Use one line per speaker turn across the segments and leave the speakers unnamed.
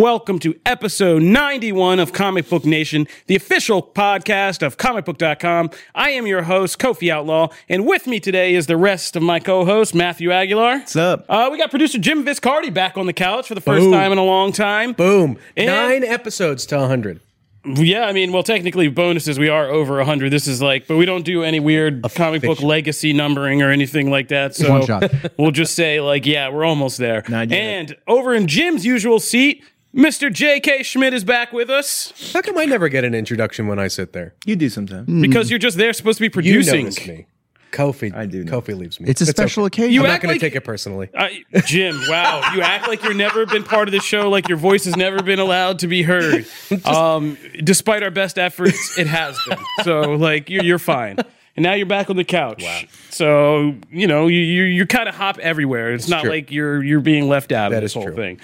Welcome to episode 91 of Comic Book Nation, the official podcast of comicbook.com. I am your host, Kofi Outlaw, and with me today is the rest of my co host, Matthew Aguilar.
What's up?
Uh, we got producer Jim Viscardi back on the couch for the first
Boom.
time in a long time.
Boom.
And-
Nine episodes to 100.
Yeah, I mean, well, technically, bonuses, we are over 100. This is like, but we don't do any weird comic book legacy numbering or anything like that. So
One shot.
we'll just say, like, yeah, we're almost there.
Not yet.
And over in Jim's usual seat, Mr. J.K. Schmidt is back with us
How come I never get an introduction when I sit there?
You do sometimes.
because you're just there supposed to be
You
producing.
notice me. Kofi.
I do
Kofi leaves me.
It's a special
okay.
occasion.
You
I'm
act
not going
like-
to take it personally.
I, Jim, wow, you act like you've never been part of the show, like your voice has never been allowed to be heard. Um, despite our best efforts, it has been. So, like, you're, you're fine. And now you're back on the couch. Wow. So, you know, you, you, you kind of hop everywhere. It's not
true.
like you're you're being left out
That
of this
is
whole
true.
thing.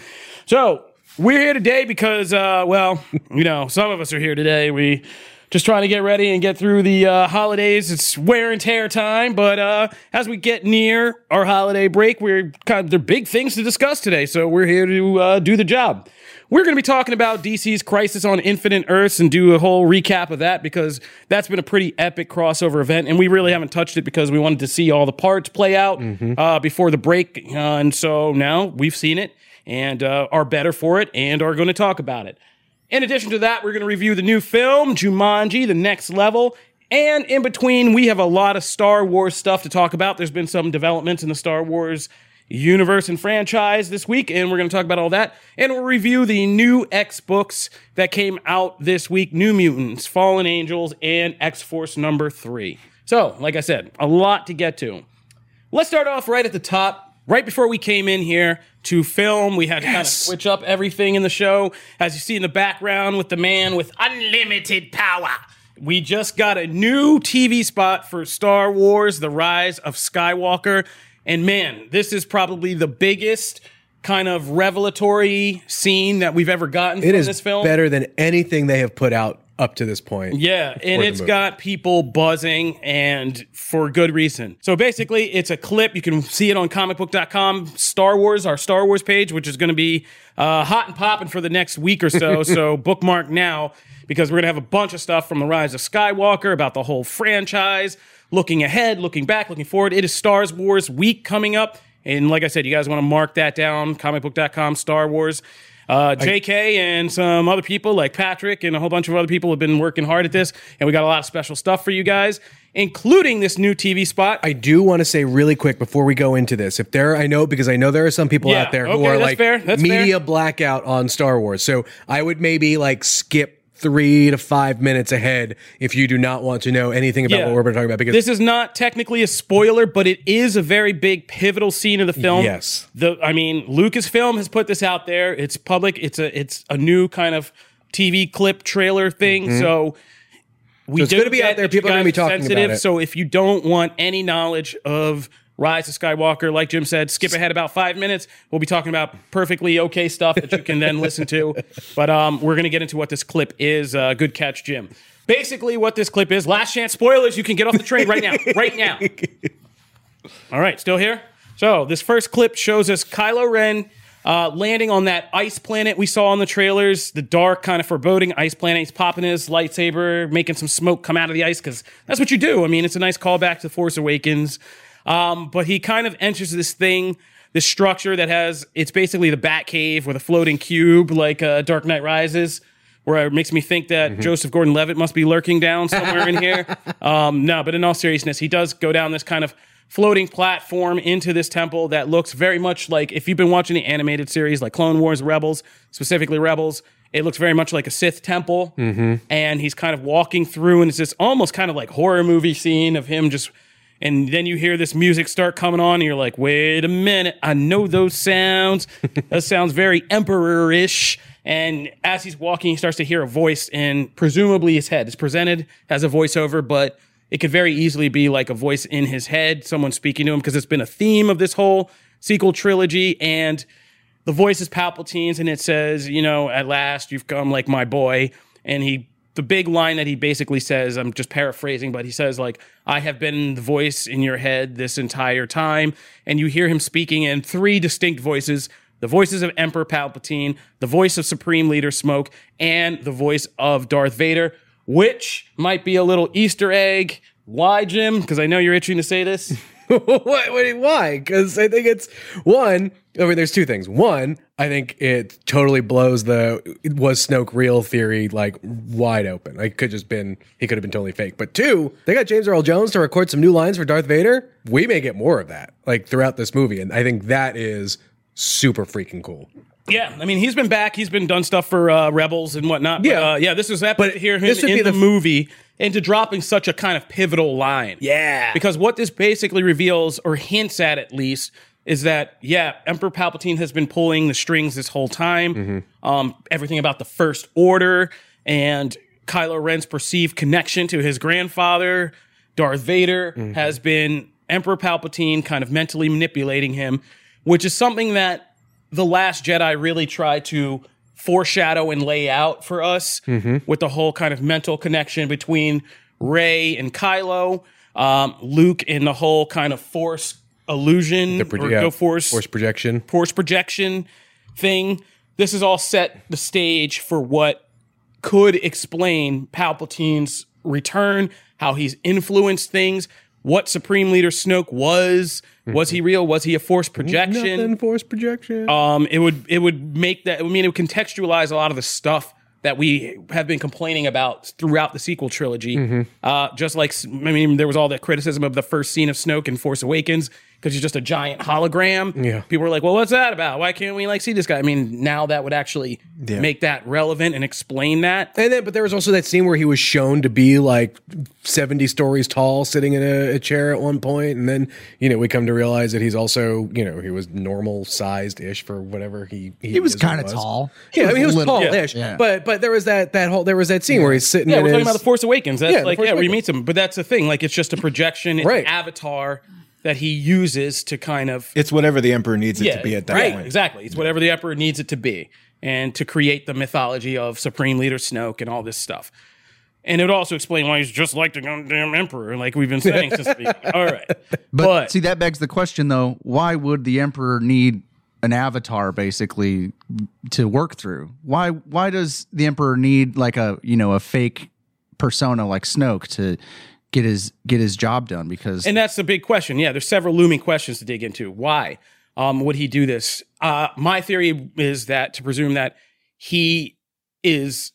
So, we're here today because, uh, well, you know, some of us are here today. We just trying to get ready and get through the uh, holidays. It's wear and tear time, but uh, as we get near our holiday break, we're kind of there are big things to discuss today. So we're here to uh, do the job. We're going to be talking about DC's Crisis on Infinite Earths and do a whole recap of that because that's been a pretty epic crossover event, and we really haven't touched it because we wanted to see all the parts play out uh, before the break, uh, and so now we've seen it and uh, are better for it and are going to talk about it. In addition to that, we're going to review the new film, Jumanji, The Next Level. And in between, we have a lot of Star Wars stuff to talk about. There's been some developments in the Star Wars universe and franchise this week, and we're going to talk about all that. And we'll review the new X books that came out this week New Mutants, Fallen Angels, and X Force number three. So, like I said, a lot to get to. Let's start off right at the top. Right before we came in here to film, we had to kind of switch up everything in the show. As you see in the background with the man with unlimited power. We just got a new TV spot for Star Wars The Rise of Skywalker. And man, this is probably the biggest kind of revelatory scene that we've ever gotten
It
from
is
this film.
better than anything they have put out up to this point.
Yeah, and it's got people buzzing and for good reason. So basically, it's a clip. You can see it on comicbook.com, Star Wars, our Star Wars page, which is going to be uh, hot and popping for the next week or so. so bookmark now because we're going to have a bunch of stuff from the Rise of Skywalker about the whole franchise, looking ahead, looking back, looking forward. It is Star Wars week coming up. And like I said, you guys want to mark that down, comicbook.com, Star Wars. Uh, JK and some other people like Patrick and a whole bunch of other people have been working hard at this, and we got a lot of special stuff for you guys, including this new TV spot.
I do want to say really quick before we go into this, if there, I know because I know there are some people
Yeah,
out there
okay,
who are
that's
like
fair, that's
media blackout on Star Wars. So I would maybe like skip three to five minutes ahead if you do not want to know anything about
Yeah.
what we're going to talk about. Because
this is not technically a spoiler, but it is a very big pivotal scene of the film.
Yes.
The I mean, Lucasfilm has put this out there. It's public. It's a it's a new kind of TV clip trailer thing. So we
Mm-hmm. So it's
do
gonna be out there. People are gonna be talking about
sensitive.
it.
So if you don't want any knowledge of Rise of Skywalker, like Jim said, skip ahead about five minutes. We'll be talking about perfectly okay stuff that you can then listen to. But um, we're gonna get into what this clip is. Uh, good catch, Jim. Basically, what this clip is, last chance spoilers. You can get off the train right now. Right now. All right, still here? So, this first clip shows us Kylo Ren uh, landing on that ice planet we saw in the trailers, the dark, kind of foreboding ice planet. He's popping his lightsaber, making some smoke come out of the ice, because that's what you do. I mean, it's a nice callback to The Force Awakens. Um, but he kind of enters this thing, this structure that has, it's basically the Bat Cave with a floating cube like uh, Dark Knight Rises. Where it makes me think that Joseph Gordon-Levitt must be lurking down somewhere in here. Um, no, but in all seriousness, he does go down this kind of floating platform into this temple that looks very much like if you've been watching the animated series like Clone Wars Rebels, specifically Rebels, it looks very much like a Sith temple. And he's kind of walking through, and it's this almost kind of like horror movie scene of him just And then you hear this music start coming on, and you're like, wait a minute, I know those sounds. that sounds very emperor-ish. And as he's walking, he starts to hear a voice in presumably his head. It's presented as a voiceover, but it could very easily be like a voice in his head, someone speaking to him, because it's been a theme of this whole sequel trilogy. And the voice is Palpatine's, and it says, you know, at last you've come like my boy. And he, the big line that he basically says, I'm just paraphrasing, but he says, like, I have been the voice in your head this entire time. And you hear him speaking in three distinct voices the voices of Emperor Palpatine, the voice of Supreme Leader Snoke, and the voice of Darth Vader, which might be a little Easter egg. Why, Jim? Because I know you're itching to say this.
Why? wait, Why? Because I think it's one. I mean, there's two things. One, I think it totally blows the was Snoke real theory like wide open. Like, could just been he could have been totally fake. But two, they got James Earl Jones to record some new lines for Darth Vader. We may get more of that like throughout this movie, and I think that is super freaking cool.
Yeah, I mean he's been back. He's been done stuff for uh, Rebels and whatnot. But,
Yeah.
uh, yeah. This is epic
But
him
this would
in
be
the,
the f-
movie into dropping such a kind of pivotal line.
Yeah.
because what this basically reveals or hints at, at least, is that yeah, Emperor Palpatine has been pulling the strings this whole time.
Mm-hmm.
Um, everything about the First Order and Kylo Ren's perceived connection to his grandfather, Darth Vader,
Mm-hmm.
has been Emperor Palpatine kind of mentally manipulating him, which is something that the Last Jedi really tried to foreshadow and lay out for us
Mm-hmm.
with the whole kind of mental connection between Rey and Kylo, um, Luke, and the whole kind of force illusion
Pro-
or
yeah,
go force
force projection.
force projection thing. This is all set the stage for what could explain Palpatine's return, how he's influenced things, what Supreme Leader Snoke was. Was he real? Was he a force projection?
Nothing force projection.
um, it would it would make that. I mean, it would contextualize a lot of the stuff that we have been complaining about throughout the sequel trilogy. Uh, just like I mean, there was all that criticism of the first scene of Snoke in Force Awakens because he's just a giant hologram.
Yeah.
people were like, "Well, what's that about? Why can't we like see this guy?" I mean, now that would actually make that relevant and explain that.
And then, but there was also that scene where he was shown to be like 70 stories tall, sitting in a, a chair at one point, And then, you know, we come to realize that he's also, you know, he was normal sized ish for whatever he
He was kind of tall.
Yeah, I mean, he was
little-
tall ish.
Yeah.
But, but there was that, that whole, there was that scene where he's sitting
Yeah,
in
we're talking about the Force Awakens. That's
Yeah,
like
Force
yeah, where he meets him. But that's the thing. Like it's just a projection, it's
Right.
avatar that he uses to kind of
It's whatever the emperor needs it to be at that
right,
point.
Exactly. It's whatever the emperor needs it to be. And to create the mythology of Supreme Leader Snoke and all this stuff. And it would also explain why he's just like the goddamn emperor, like we've been saying since the beginning. All right.
But,
But-
see, that begs the question, though: Why would the emperor need an avatar, basically, to work through? Why? Why does the emperor need like a you know a fake persona like Snoke to get his get his job done? Because
And that's the big question. Yeah, there's several looming questions to dig into. Why um, would he do this? Uh, my theory is that to presume that he is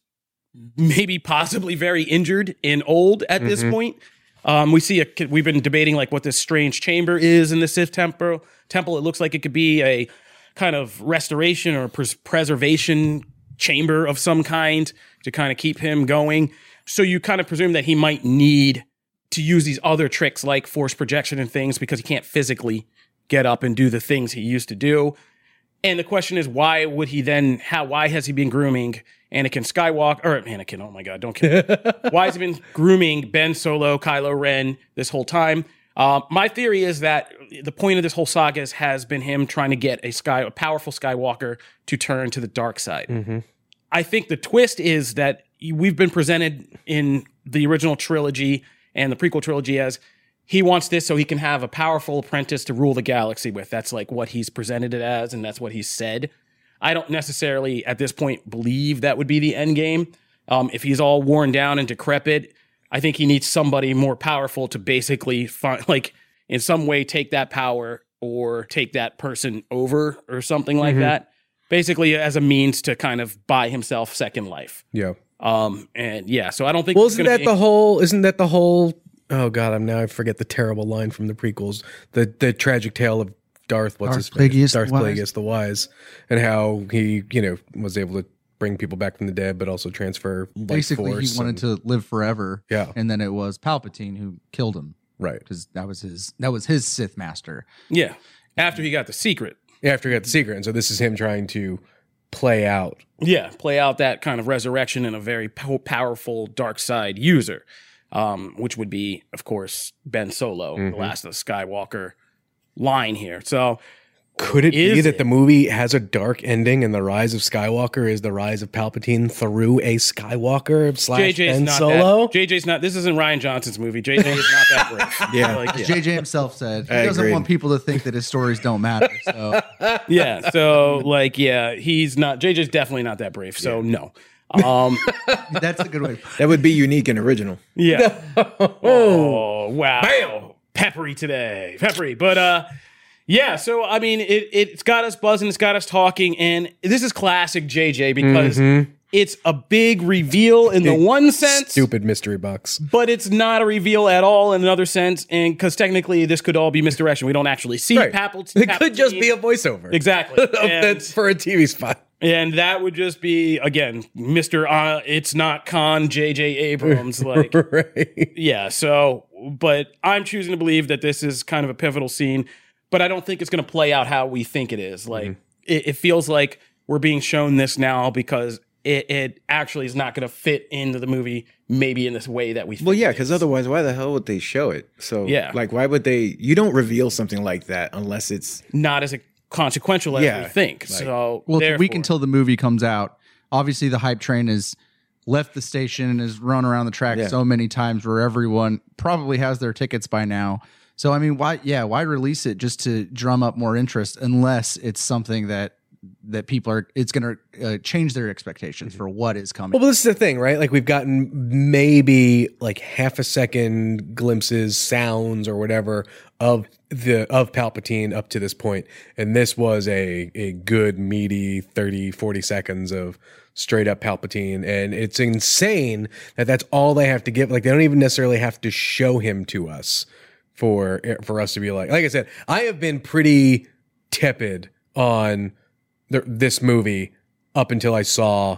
maybe possibly very injured and old at this point. Um, we see a we've been debating like what this strange chamber is in the Sith temple. Temple. It looks like it could be a kind of restoration or pres- preservation chamber of some kind to kind of keep him going. So you kind of presume that he might need to use these other tricks like force projection and things because he can't physically get up and do the things he used to do. And the question is, why would he then? How? Why has he been grooming Anakin Skywalker or Anakin? Oh my God! Don't kill. me. why has he been grooming Ben Solo, Kylo Ren this whole time? Um, my theory is that the point of this whole saga is, has been him trying to get a sky, a powerful Skywalker to turn to the dark side. I think the twist is that we've been presented in the original trilogy and the prequel trilogy as he wants this so he can have a powerful apprentice to rule the galaxy with. That's like what he's presented it as, and that's what he's said. I don't necessarily at this point believe that would be the end game. Um, if he's all worn down and decrepit, I think he needs somebody more powerful to basically find, like, in some way take that power or take that person over or something like that. Basically, as a means to kind of buy himself second life.
yeah.
Um, and yeah, so I don't think.
Well, isn't that
be-
the whole? Isn't that the whole? Oh God, I'm now I forget the terrible line from the prequels. The the tragic tale of Darth. What's
Darth
his name?
Plagueis the
Darth
Wise.
Plagueis the Wise, and how he you know was able to bring people back from the dead, but also transfer life
basically,
force
he wanted
and-
to live forever.
Yeah.
and then it was Palpatine who killed him.
Right.
because that was his that was his Sith master.
Yeah. After he got the secret.
After he got the secret, and so this is him trying to play out.
Yeah, play out that kind of resurrection in a very po- powerful dark side user, um, which would be, of course, Ben Solo, the last of the Skywalker line here. So
Could it be that
it?
the movie has a dark ending, and the rise of Skywalker is the rise of Palpatine through a Skywalker slash
JJ's
Ben
not
Solo?
that. JJ's not. This isn't Rian Johnson's movie. JJ is not that brave.
Yeah.
like, yeah.
JJ himself said he
I
doesn't
agree.
want people to think that his stories don't matter. So
yeah. So like, yeah, he's not. JJ's definitely not that brave. So no. Um.
that's a good way. to put it.
That would be unique and original.
Yeah. oh wow. Bam. Peppery today. Peppery. But uh yeah, so I mean it it's got us buzzing, it's got us talking, and this is classic JJ because it's a big reveal in the one sense.
Stupid mystery box.
But it's not a reveal at all in another sense, and because technically this could all be misdirection. We don't actually see
Right.
Palpatine.
It could just be a voiceover.
exactly.
That's for a TV spot.
and that would just be again, Mister. Uh, it's not Con J.J. Abrams. Like,
right.
yeah. So, but I'm choosing to believe that this is kind of a pivotal scene. But I don't think it's going to play out how we think it is. Like,
Mm-hmm.
it, it feels like we're being shown this now because it, it actually is not going to fit into the movie, maybe in this way that we. Think.
Well,
yeah,
because otherwise, why the hell would they show it? So,
Yeah.
like, why would they? You don't reveal something like that unless it's
not as consequential as
Yeah,
we think.
like-
so,
Well, it's a week until the movie comes out. Obviously, the hype train has left the station and has run around the track
Yeah.
so many times where everyone probably has their tickets by now. So, I mean, why? Yeah, why release it just to drum up more interest? Unless it's something that that people are, it's going to uh, change their expectations for what is coming.
Well, this is the thing, right? Like we've gotten maybe like half a second glimpses, sounds, or whatever of the of Palpatine up to this point, and this was a a good meaty 30, 40 seconds of straight up Palpatine, and it's insane that that's all they have to give. Like they don't even necessarily have to show him to us for for us to be like. Like I said, I have been pretty tepid on the, this movie up until I saw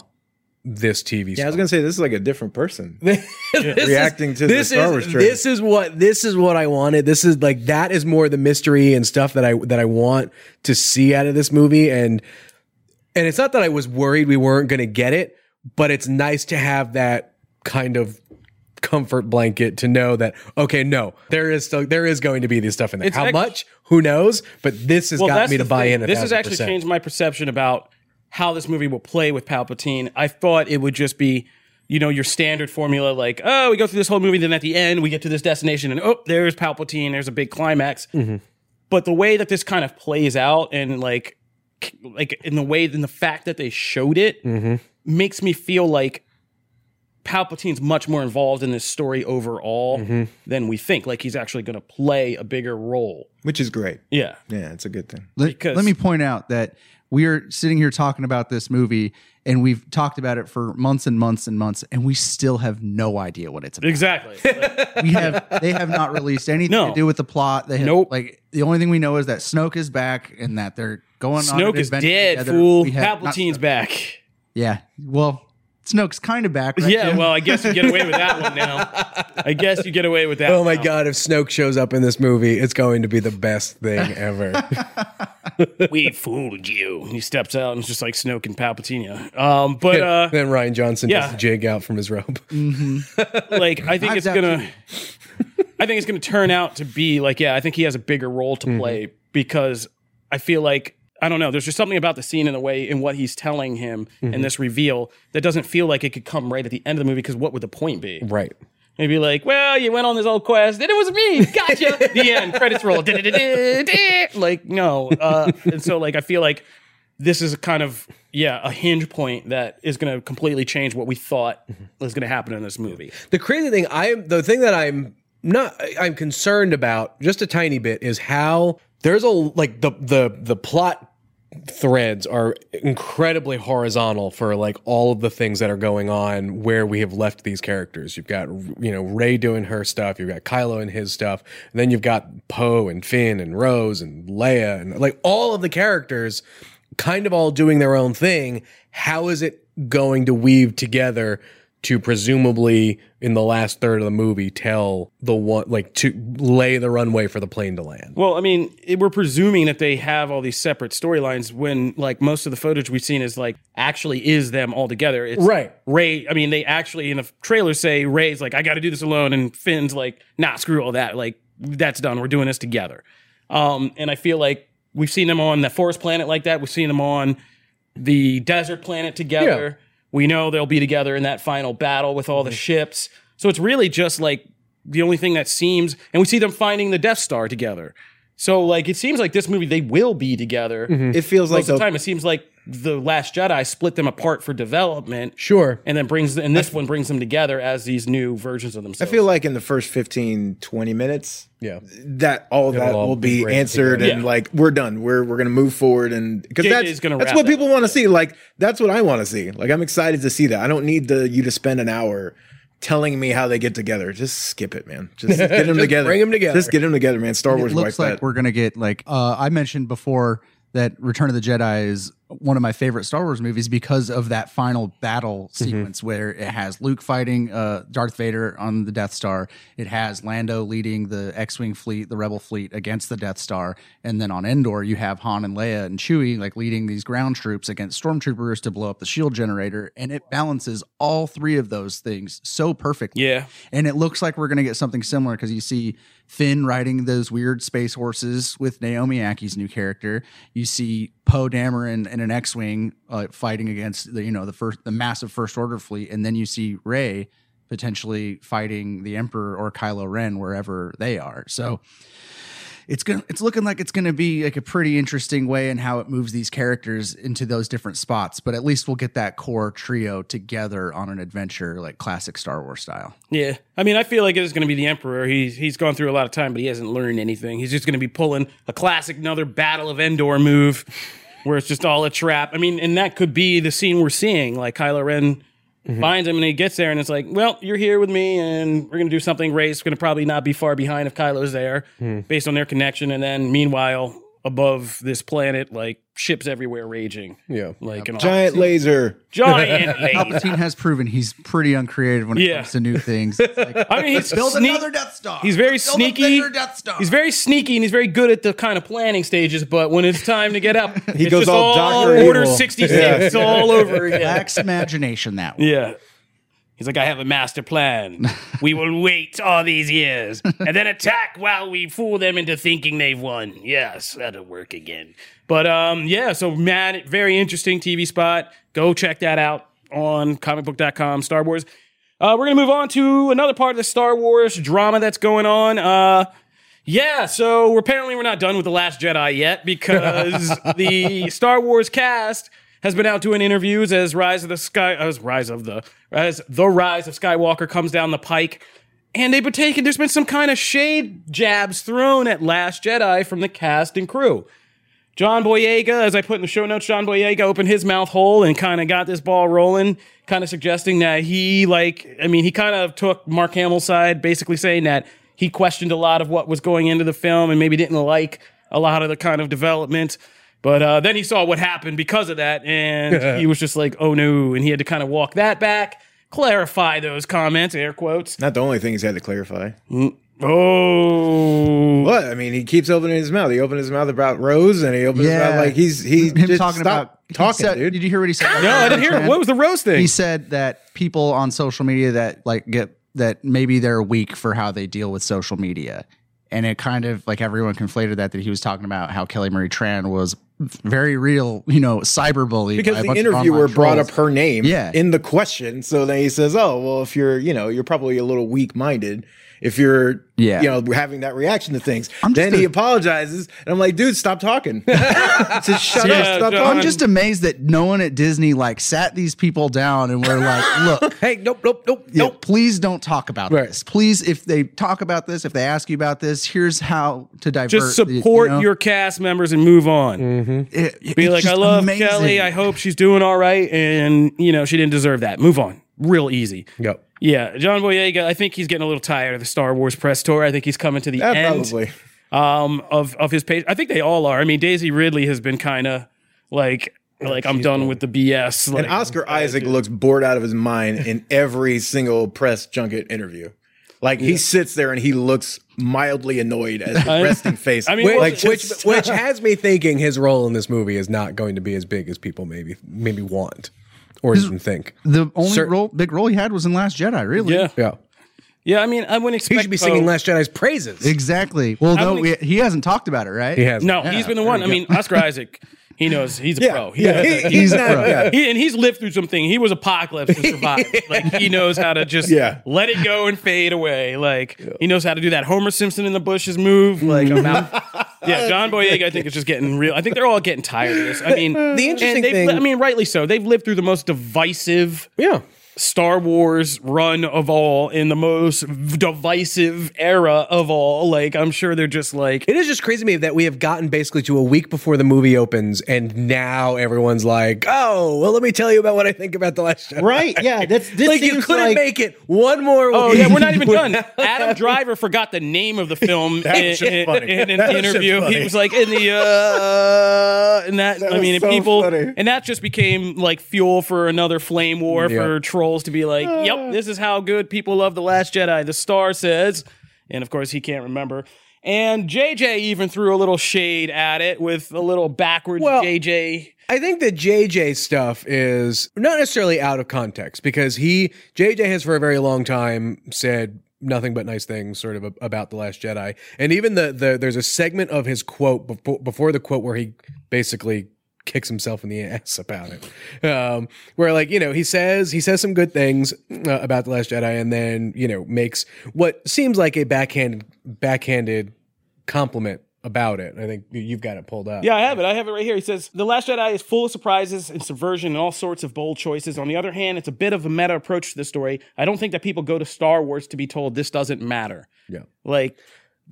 this TV.
yeah. I was gonna say this is like a different person. Reacting
is,
to the
this
Star
is,
Wars trailer.
This is what this is what I wanted. This is like that is more the mystery and stuff that I that I want to see out of this movie. And and it's not that I was worried we weren't going to get it, but it's nice to have that kind of comfort blanket to know that okay, no, there is still there is going to be this stuff in there.
It's
How much? Who knows? But this has got me to buy
thing.
in. A
This has actually changed my perception about how this movie will play with Palpatine. I thought it would just be, you know, your standard formula, like, oh, we go through this whole movie, then at the end we get to this destination, and oh, there's Palpatine. There's a big climax.
Mm-hmm.
But the way that this kind of plays out, and like, like in the way, in the fact that they showed it,
Mm-hmm.
makes me feel like Palpatine's much more involved in this story overall
Mm-hmm.
than we think. Like he's actually going to play a bigger role.
which is great.
Yeah.
Yeah, it's a good thing.
Let,
Because-
let me point out that we are sitting here talking about this movie and we've talked about it for months and months and months and we still have no idea what it's about.
Exactly. Like,
we have they have not released anything
No.
to do with the plot. They have,
Nope.
Like the only thing we know is that Snoke is back and that they're going on. an
Snoke is dead,
together.
fool.
We not-
Palpatine's back.
yeah. Well, Snoke's kind of back. Right,
Yeah,
Jim?
well, I guess you get away with that one now. I guess you get away with that.
Oh my
now.
god! If Snoke shows up in this movie, it's going to be the best thing ever.
We fooled you. He steps out and it's just like Snoke and Palpatine. Um, but uh,
then Rian Johnson
yeah.
does the jig out from his robe.
like I think it's gonna. I think it's gonna turn out to be like yeah. I think he has a bigger role to play because I feel like I don't know. There's just something about the scene in the way in what he's telling him in this reveal that doesn't feel like it could come right at the end of the movie. Because what would the point be?
Right.
Maybe like, well, you went on this old quest, and it was me. Gotcha. the end. Credits roll. Like, no. Uh, and so, like, I feel like this is a kind of yeah a hinge point that is going to completely change what we thought was going to happen in this movie.
The crazy thing, I'm the thing that I'm not I'm concerned about just a tiny bit is how there's a like the the the plot threads are incredibly horizontal for like all of the things that are going on where we have left these characters. You've got you know Rey doing her stuff, you've got Kylo and his stuff, and then you've got Poe and Finn and Rose and Leia and like all of the characters kind of all doing their own thing. How is it going to weave together to presumably in the last third of the movie tell the one like to lay the runway for the plane to land.
Well, I mean, it, we're presuming that they have all these separate storylines when, like, most of the footage we've seen is like actually is them all together. It's
Right.
Rey. I mean, they actually in the trailer say Rey's like, I got to do this alone, and Finn's like, Nah, screw all that. Like, that's done. We're doing this together. Um, and I feel like we've seen them on the forest planet like that. We've seen them on the desert planet together. We know they'll be together in that final battle with all the ships. So it's really just like the only thing that seems, and we see them finding the Death Star together. So like it seems like this movie they will be together. Mm-hmm.
It feels
Most
like
of the
the,
time, it seems like the Last Jedi split them apart for development,
Sure.
and then brings and this one brings them together as these new versions of themselves.
I feel like in the first 15, 20 minutes,
Yeah.
that all that
all
will
be
be answered
together.
and
Yeah.
like we're done. We're we're gonna move forward and because that's
gonna
that's what
that
people want to see. Like that's what I want to see. Like I'm excited to see that. I don't need the you to spend an hour telling me how they get together. Just skip it, man. Just get them
Just
together.
them together.
Just get them together, man. Star Wars
it looks
wiped
like
that.
we're gonna get like uh, I mentioned before that Return of the Jedi is one of my favorite Star Wars movies because of that final battle
Mm-hmm.
sequence where it has Luke fighting uh, Darth Vader on the Death Star. It has Lando leading the X-wing fleet, the Rebel fleet against the Death Star, and then on Endor you have Han and Leia and Chewie like leading these ground troops against stormtroopers to blow up the shield generator, and it balances all three of those things so perfectly.
yeah,
And it looks like we're going to get something similar because you see Finn riding those weird space horses with Naomi Ackie's new character. You see Poe Dameron in an X-wing uh, fighting against the you know the first the massive First Order fleet, and then you see Rey potentially fighting the Emperor or Kylo Ren wherever they are. So it's gonna it's looking like it's gonna be like a pretty interesting way in how it moves these characters into those different spots. But at least we'll get that core trio together on an adventure like classic Star Wars style.
yeah. I mean, I feel like it is going to be the Emperor. He's he's gone through a lot of time, but he hasn't learned anything. He's just going to be pulling a classic, another Battle of Endor move, where it's just all a trap. I mean, and that could be the scene we're seeing. Like Kylo Ren Mm-hmm. finds him and he gets there, and it's like, well, you're here with me, and we're going to do something. Going to probably not be far behind if Kylo's there, hmm. based on their connection. And then meanwhile, above this planet, like ships everywhere raging.
Yeah.
Like an
Giant laser.
giant laser.
Palpatine has proven he's pretty uncreative when it
Yeah.
comes to new things. Like,
I mean, he's
build
sneak-
another Death Star.
He's very
Build
sneaky.
Death Star.
He's very sneaky and he's very good at the kind of planning stages. But when it's time to get up, he
goes
just
all
all Order
Evil.
sixty six all over again.
lacks imagination that way.
Yeah. He's like, I have a master plan. We will wait all these years and then attack while we fool them into thinking they've won. Yes, that'll work again. But um, yeah, so Matt, very interesting TV spot. Go check that out on comicbook.com, Star Wars. Uh, we're gonna move on to another part of the Star Wars drama that's going on. Uh, yeah, so apparently we're not done with the Last Jedi yet because the Star Wars cast has been out doing interviews as Rise of the Sky, as Rise of the, as the Rise of Skywalker comes down the pike, and they've been taking. There's been some kind of shade jabs thrown at Last Jedi from the cast and crew. John Boyega, as I put in the show notes, John Boyega opened his mouth hole and kind of got this ball rolling, kind of suggesting that he, like, I mean, he kind of took Mark Hamill's side, basically saying that he questioned a lot of what was going into the film and maybe didn't like a lot of the kind of development. But uh, then he saw what happened because of that, and he was just like, oh no. And he had to kind of walk that back, clarify those comments, air quotes.
Not the only thing he's had to clarify.
Oh.
What? I mean, he keeps opening his mouth. He opened his mouth about Rose, and he opened his mouth like he's he's
Him
just
talking about
talking,
said-
dude.
Did you hear what he said?
No, I didn't hear it. What was the Rose thing?
He said that people on social media that like get that maybe they're weak for how they deal with social media. And it kind of like everyone conflated that that he was talking about how Kelly Marie Tran was very real, you know, cyberbully.
because the interviewer brought
trolls.
up her name
Yeah.
in the question. So then he says, "Oh, well, if you're, you know, you're probably a little weak minded if you're,
Yeah.
you know, having that reaction to things."
I'm just
then he apologizes, and I'm like, "Dude, stop talking. Just shut
Yeah,
up. Stop talking."
I'm just amazed that no one at Disney like sat these people down and were like, look,
Hey, nope, nope, nope,
Yeah,
nope.
please don't talk about
Right.
this. Please, if they talk about this, if they ask you about this, here's how to divert.
just
the- you
support
know?
your cast members and move on.
It- it-
Be like, I love
amazing.
Kelly. I hope she's doing all right. And, you know, she didn't deserve that. Move on. Real easy.
Yep.
Yeah. John Boyega, I think he's getting a little tired of the Star Wars press tour. I think he's coming to the
Yeah,
end
probably.
um, of, of his page. I think they all are. I mean, Daisy Ridley has been kind of like, Like I'm done with the BS. Like,
And Oscar Isaac looks bored out of his mind in every single press junket interview. Like he sits there and he looks mildly annoyed as his resting face.
I mean,
Which,
like
which, which has me thinking his role in this movie is not going to be as big as people maybe maybe want or even think.
The only
Cer-
role, big role he had was in Last Jedi. Really?
yeah,
Yeah,
yeah. I mean, I wouldn't expect
he should be singing
oh,
Last Jedi's praises.
Exactly. Well, no,
wouldn't
he hasn't talked about it, right?
He has
No, he's been the one. I mean, Oscar Isaac. He knows he's a
Yeah,
pro. He
yeah, he-
that.
he's
a
not.
pro.
yeah.
He, and he's lived through something. He was apocalypse and survived. like he knows how to just
Yeah.
let it go and fade away. Like he knows how to do that Homer Simpson in the bushes move. Like I'm out. yeah, uh, John Boyega. I think is just getting real. I think they're all getting tired of this. I mean,
The interesting
they've-
thing-
I mean, rightly so. They've lived through the most divisive.
yeah.
Star Wars run of all in the most divisive era of all. Like, I'm sure they're just like,
It is just crazy to me that we have gotten basically to a week before the movie opens, and now everyone's like, "Oh, well, let me tell you about what I think about the Last Jedi."
Right? Yeah. That's this
Like you couldn't
like-
make it one more.
Oh yeah, we're not even done. Adam Driver forgot the name of the film in,
That
in- in an
That was
interview. He was like in the uh, and that, I mean, and
so
people,
funny.
and that just became like fuel for another flame war
Yeah.
for trolls to be like, "Yep, ah. this is how good people love the Last Jedi." The star says, and of course he can't remember. And JJ even threw a little shade at it with a little backwards
Well,
JJ.
I think the JJ stuff is not necessarily out of context because he JJ has for a very long time said nothing but nice things sort of about the last Jedi. And even the the there's a segment of his quote before, before the quote where he basically kicks himself in the ass about it. Um where like, you know, he says he says some good things uh, about the last Jedi and then, you know, makes what seems like a backhanded backhanded compliment about it. I think you've got it pulled up.
Yeah, I have it. I have it right here. He says The Last Jedi is full of surprises and subversion and all sorts of bold choices. On the other hand, it's a bit of a meta approach to the story. I don't think that people go to Star Wars to be told this doesn't matter.
Yeah.
Like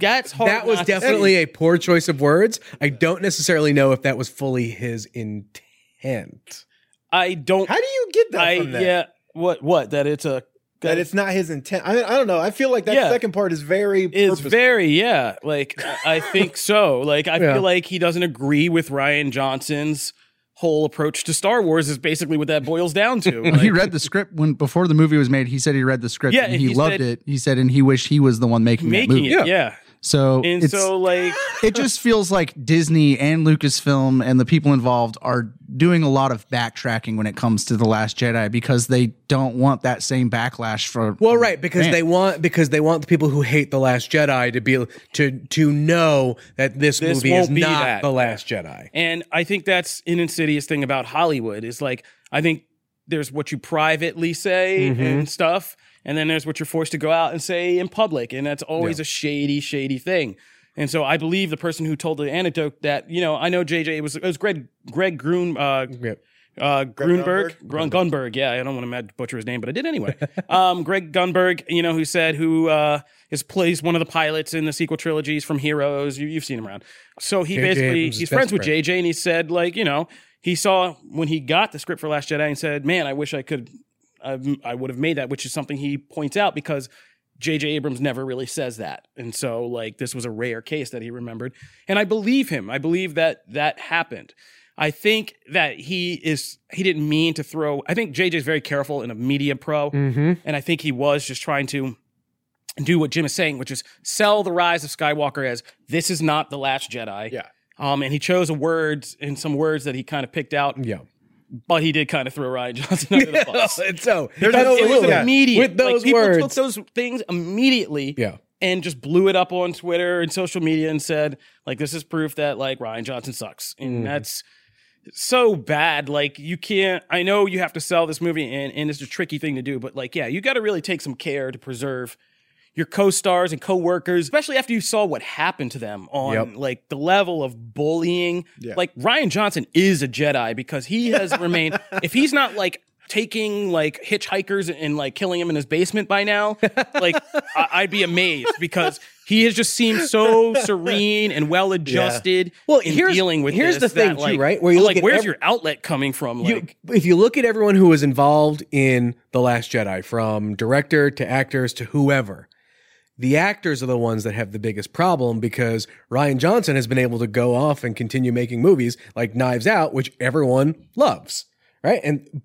that's hard.
that was definitely a poor choice of words. I don't necessarily know if that was fully his intent.
I don't.
How do you get that
I
from that?
yeah. What what that it's a
That it's not his intent. I, mean, I don't know. I feel like that
Yeah.
second part is very.
is
purposeful.
very yeah. Like I think so. Like I
Yeah.
feel like he doesn't agree with Rian Johnson's whole approach to Star Wars. Is basically what that boils down to.
When he read the script when before the movie was made, he said he read the script
Yeah,
and
and
he,
he
loved
said-
it. He said, and he wished he was the one making, that
making
movie.
it, yeah.
So
And
it's,
so like
it just feels like Disney and Lucasfilm and the people involved are doing a lot of backtracking when it comes to the Last Jedi because they don't want that same backlash for.
Well, right, because
Man.
they want because they want the people who hate the Last Jedi to be to to know that this,
This
movie is
won't
not
that.
the Last Jedi.
And I think that's an insidious thing about Hollywood is like I think there's what you privately say
Mm-hmm.
and stuff, and then there's what you're forced to go out and say in public, and that's always a shady, shady thing. And so I believe the person who told the anecdote that you know I know JJ it was it was Greg Greg Grun uh,
Yep.
uh, Grunberg,
Gunberg?
Grun, Gunberg. Yeah, I don't want to butcher his name, but I did anyway. um, Greg Gunberg, you know, who said who uh, is plays one of the pilots in the sequel trilogies from Heroes. You, you've seen him around. So he
J.J.
basically
Abrams'
he's friends with
friend.
JJ, and he said like you know he saw when he got the script for Last Jedi and said, man, I wish I could. I, I would have made that, which is something he points out because J.J. Abrams never really says that. And so, like, this was a rare case that he remembered. And I believe him. I believe that that happened. I think that he is, he didn't mean to throw, I think JJ is very careful and a media pro.
Mm-hmm.
And I think he was just trying to do what Jim is saying, which is sell the rise of Skywalker as this is not the last Jedi.
Yeah.
Um, and he chose a words and some words that he kind of picked out,
Yeah.
But he did kind of throw Rian Johnson under the bus.
and so
There's
that's-
no-
It was immediate.
With those
like, people
words.
took those things immediately
yeah.
and just blew it up on Twitter and social media and said, like, this is proof that like Rian Johnson sucks. And mm-hmm. that's so bad. Like, you can't, I know you have to sell this movie and, and it's a tricky thing to do, but like, yeah, you got to really take some care to preserve your co-stars and co-workers, especially after you saw what happened to them on
Yep.
like the level of bullying.
Yeah.
Like Rian Johnson is a Jedi because he has remained if he's not like taking like hitchhikers and like killing him in his basement by now, like I- I'd be amazed because he has just seemed so serene and well adjusted
Well,
in
here's-
dealing with
here's
this
the thing,
that,
too,
like,
right? Where you
I'm
look
like,
at
where's
ev-
your outlet coming from?
You,
Like
if you look at everyone who was involved in The Last Jedi, from director to actors to whoever, the actors are the ones that have the biggest problem because Rian Johnson has been able to go off and continue making movies like Knives Out, which everyone loves, right? And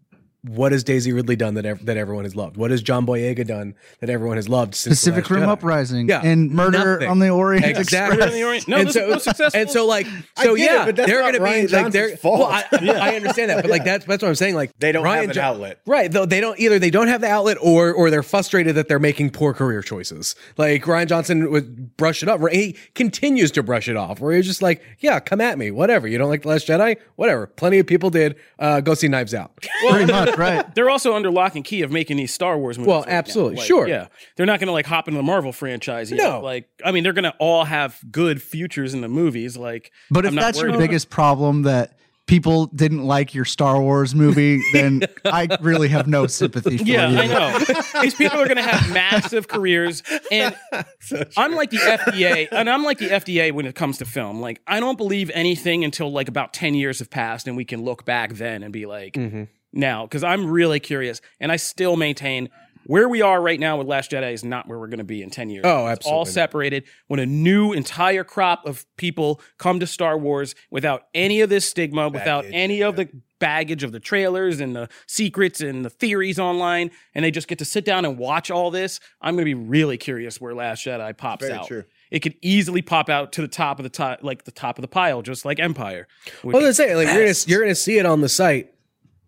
what has Daisy Ridley done that ev- that everyone has loved? What has John Boyega done that everyone has loved since The
Pacific
Last
Rim
Jedi?
Uprising
Yeah,
and Murder
nothing.
on the Orient
Exactly.
Express.
The Orient- No,
and
those
so,
are successful.
and so like so
get it,
yeah,
but that's
they're gonna
Ryan
be like they're
fault.
well, I, I understand that, but like that's that's what I'm saying. Like
They don't have an
Jo-
outlet.
right? Though they don't either. They don't have the outlet, or or they're frustrated that they're making poor career choices. Like Rian Johnson would brush it up. Right? He continues to brush it off. Where he's just like, yeah, come at me, whatever. You don't like the Last Jedi, whatever. Plenty of people did. Uh, go see Knives Out.
Pretty much, right.
they're also under lock and key of making these Star Wars movies.
Well,
right
absolutely,
Like,
sure.
Yeah, they're not going to like hop into the Marvel franchise. Yet.
No.
like I mean, they're going to all have good futures in the movies. Like,
But if
I'm not
that's your
worried.
biggest problem that people didn't like your Star Wars movie, then I really have no sympathy for
Yeah,
you.
Yeah, I know. These people are going to have massive careers, and I'm like the FDA, and I'm like the FDA when it comes to film. Like, I don't believe anything until like about ten years have passed, and we can look back then and be like,
Mm-hmm.
Now, because I'm really curious, and I still maintain. Where we are right now with Last Jedi is not where we're going to be in 10 years.
Oh,
It's all separated. When a new entire crop of people come to Star Wars without any of this stigma, without
Baggage,
any of the baggage of the trailers and the secrets and the theories online, and they just get to sit down and watch all this, I'm going to be really curious where Last Jedi pops
Very
out.
true.
It could easily pop out to the top of the top, like the top of the pile, just like Empire.
I was gonna say, like you're gonna you're gonna see it on the site.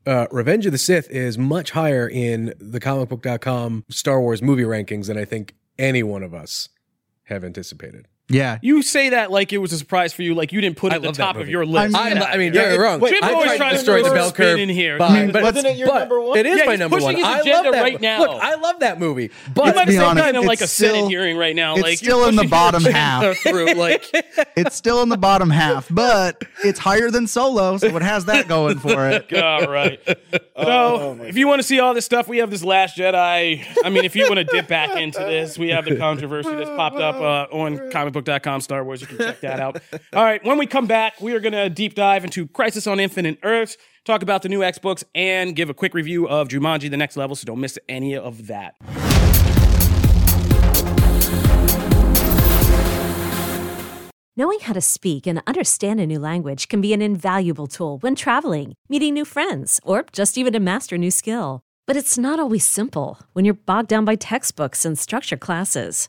Uh, Revenge of the Sith is much higher in the comicbook.com Star Wars movie rankings than I think any one of us have anticipated.
Yeah.
you say that like it was a surprise for you, like you didn't put it
I
at the top of your list.
I
I,
mean,
I mean,
Yeah,
don't get me wrong.
wait,
Jim's
I
always
tried
trying
to
to
destroy the
throw
bell curve
in here.
But,
But-
but,
Wasn't it your
but
number one?
It is
Yeah,
my number one. I love that
right now.
Look, I love that movie.
you
But
might have
be
said
honest,
that in like a
it's
Senate
still-
hearing right now.
it's
like
still in the bottom half.
Through like,
It's still in the bottom half, but it's higher than Solo, so it has that going for it.
all right.
Oh,
So, if you want to see all this stuff, we have this Last Jedi. I mean, if you want to dip back into this, we have the controversy that's popped up uh, on comicbook.com Star Wars. You can check that out. All right. When we come back, we are going to deep dive into Crisis on Infinite Earths, talk about the new X books, and give a quick review of Jumanji: The Next Level. So don't miss any of that.
Knowing how to speak and understand a new language can be an invaluable tool when traveling, meeting new friends, or just even to master a new skill. But it's not always simple when you're bogged down by textbooks and structure classes.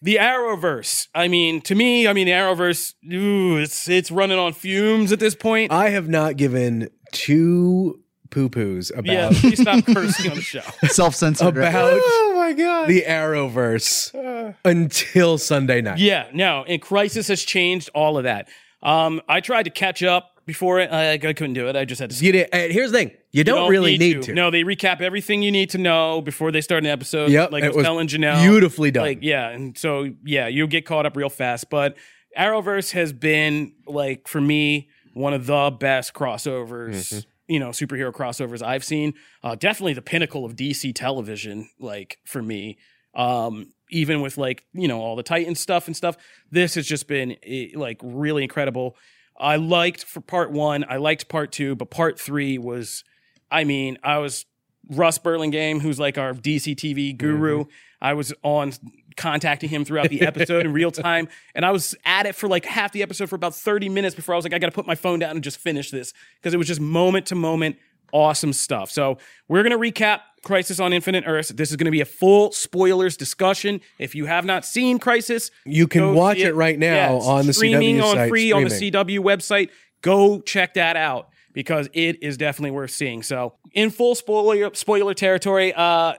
the Arrowverse. I mean, to me, I mean, the Arrowverse. Ooh, it's it's running on fumes at this point.
I have not given two poo poos
yeah,
about
please stop cursing on the show.
Self censored.
about
Oh my god.
the Arrowverse until Sunday night.
Yeah, no, and Crisis has changed all of that. Um, I tried to catch up before it. I, I couldn't do it. I just had to.
You did, and here's the thing: you,
You
don't, really need, to.
No, they recap everything you need to know before they start an episode.
Yep,
like I
it
was,
was
telling Janelle,
beautifully done.
Like, yeah, and so yeah, you'll get caught up real fast. But Arrowverse has been like for me one of the best crossovers.
Mm-hmm.
You know, superhero crossovers I've seen. Uh, definitely the pinnacle of DC television. Like for me, um, even with like you know all the Titan stuff and stuff, this has just been eh, like really incredible. I liked for part one. I liked part two, but part three was, I mean, I was Russ Burlingame, who's like our DC TV guru. Mm-hmm. I was on contacting him throughout the episode in real time, and I was at it for like half the episode for about thirty minutes before I was like, I got to put my phone down and just finish this because it was just moment to moment awesome stuff. So we're gonna recap Crisis on Infinite Earths. This is gonna be a full spoilers discussion. If you have not seen Crisis,
You can watch it right now
Yeah,
on the
streaming
CW
on
site,
free on the. CW website. Go check that out because it is definitely worth seeing. So, in full spoiler spoiler territory, uh,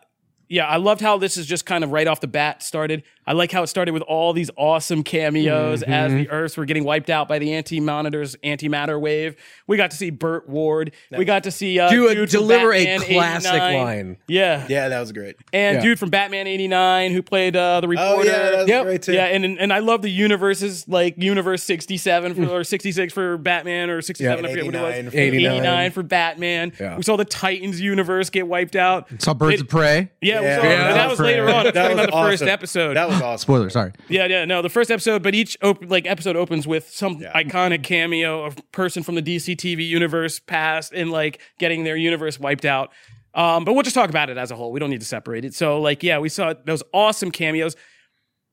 yeah, I loved how this is just kind of right off the bat started. I like how it started with all these awesome cameos as the Earths were getting wiped out by the anti monitors antimatter wave. We got to see Burt Ward. We got to see uh,
Do a-
dude
deliver a classic
89.
line.
Yeah,
Yeah, that was great.
and
Yeah.
dude from Batman '89 who played uh, the
Oh
reporter.
yeah, that was
Yep.
great too.
Yeah, and and I love the universes like universe 67 for, or 66 for Batman or 67
Yeah.
I forget what it was.
89 for
89.
89 for Batman.
Yeah.
We saw the Titans universe get wiped out.
Saw Birds
It-
of Prey.
Yeah, we
Yeah.
saw-
Yeah,
and that
that
was
was
later on.
That was
about the first episode.
That was awesome.
Spoiler, sorry.
Yeah, yeah, no. The first episode, but each op- like episode opens with some iconic cameo of person from the DC TV universe past and like getting their universe wiped out. Um, but we'll just talk about it as a whole. We don't need to separate it. So, like, yeah, we saw those awesome cameos.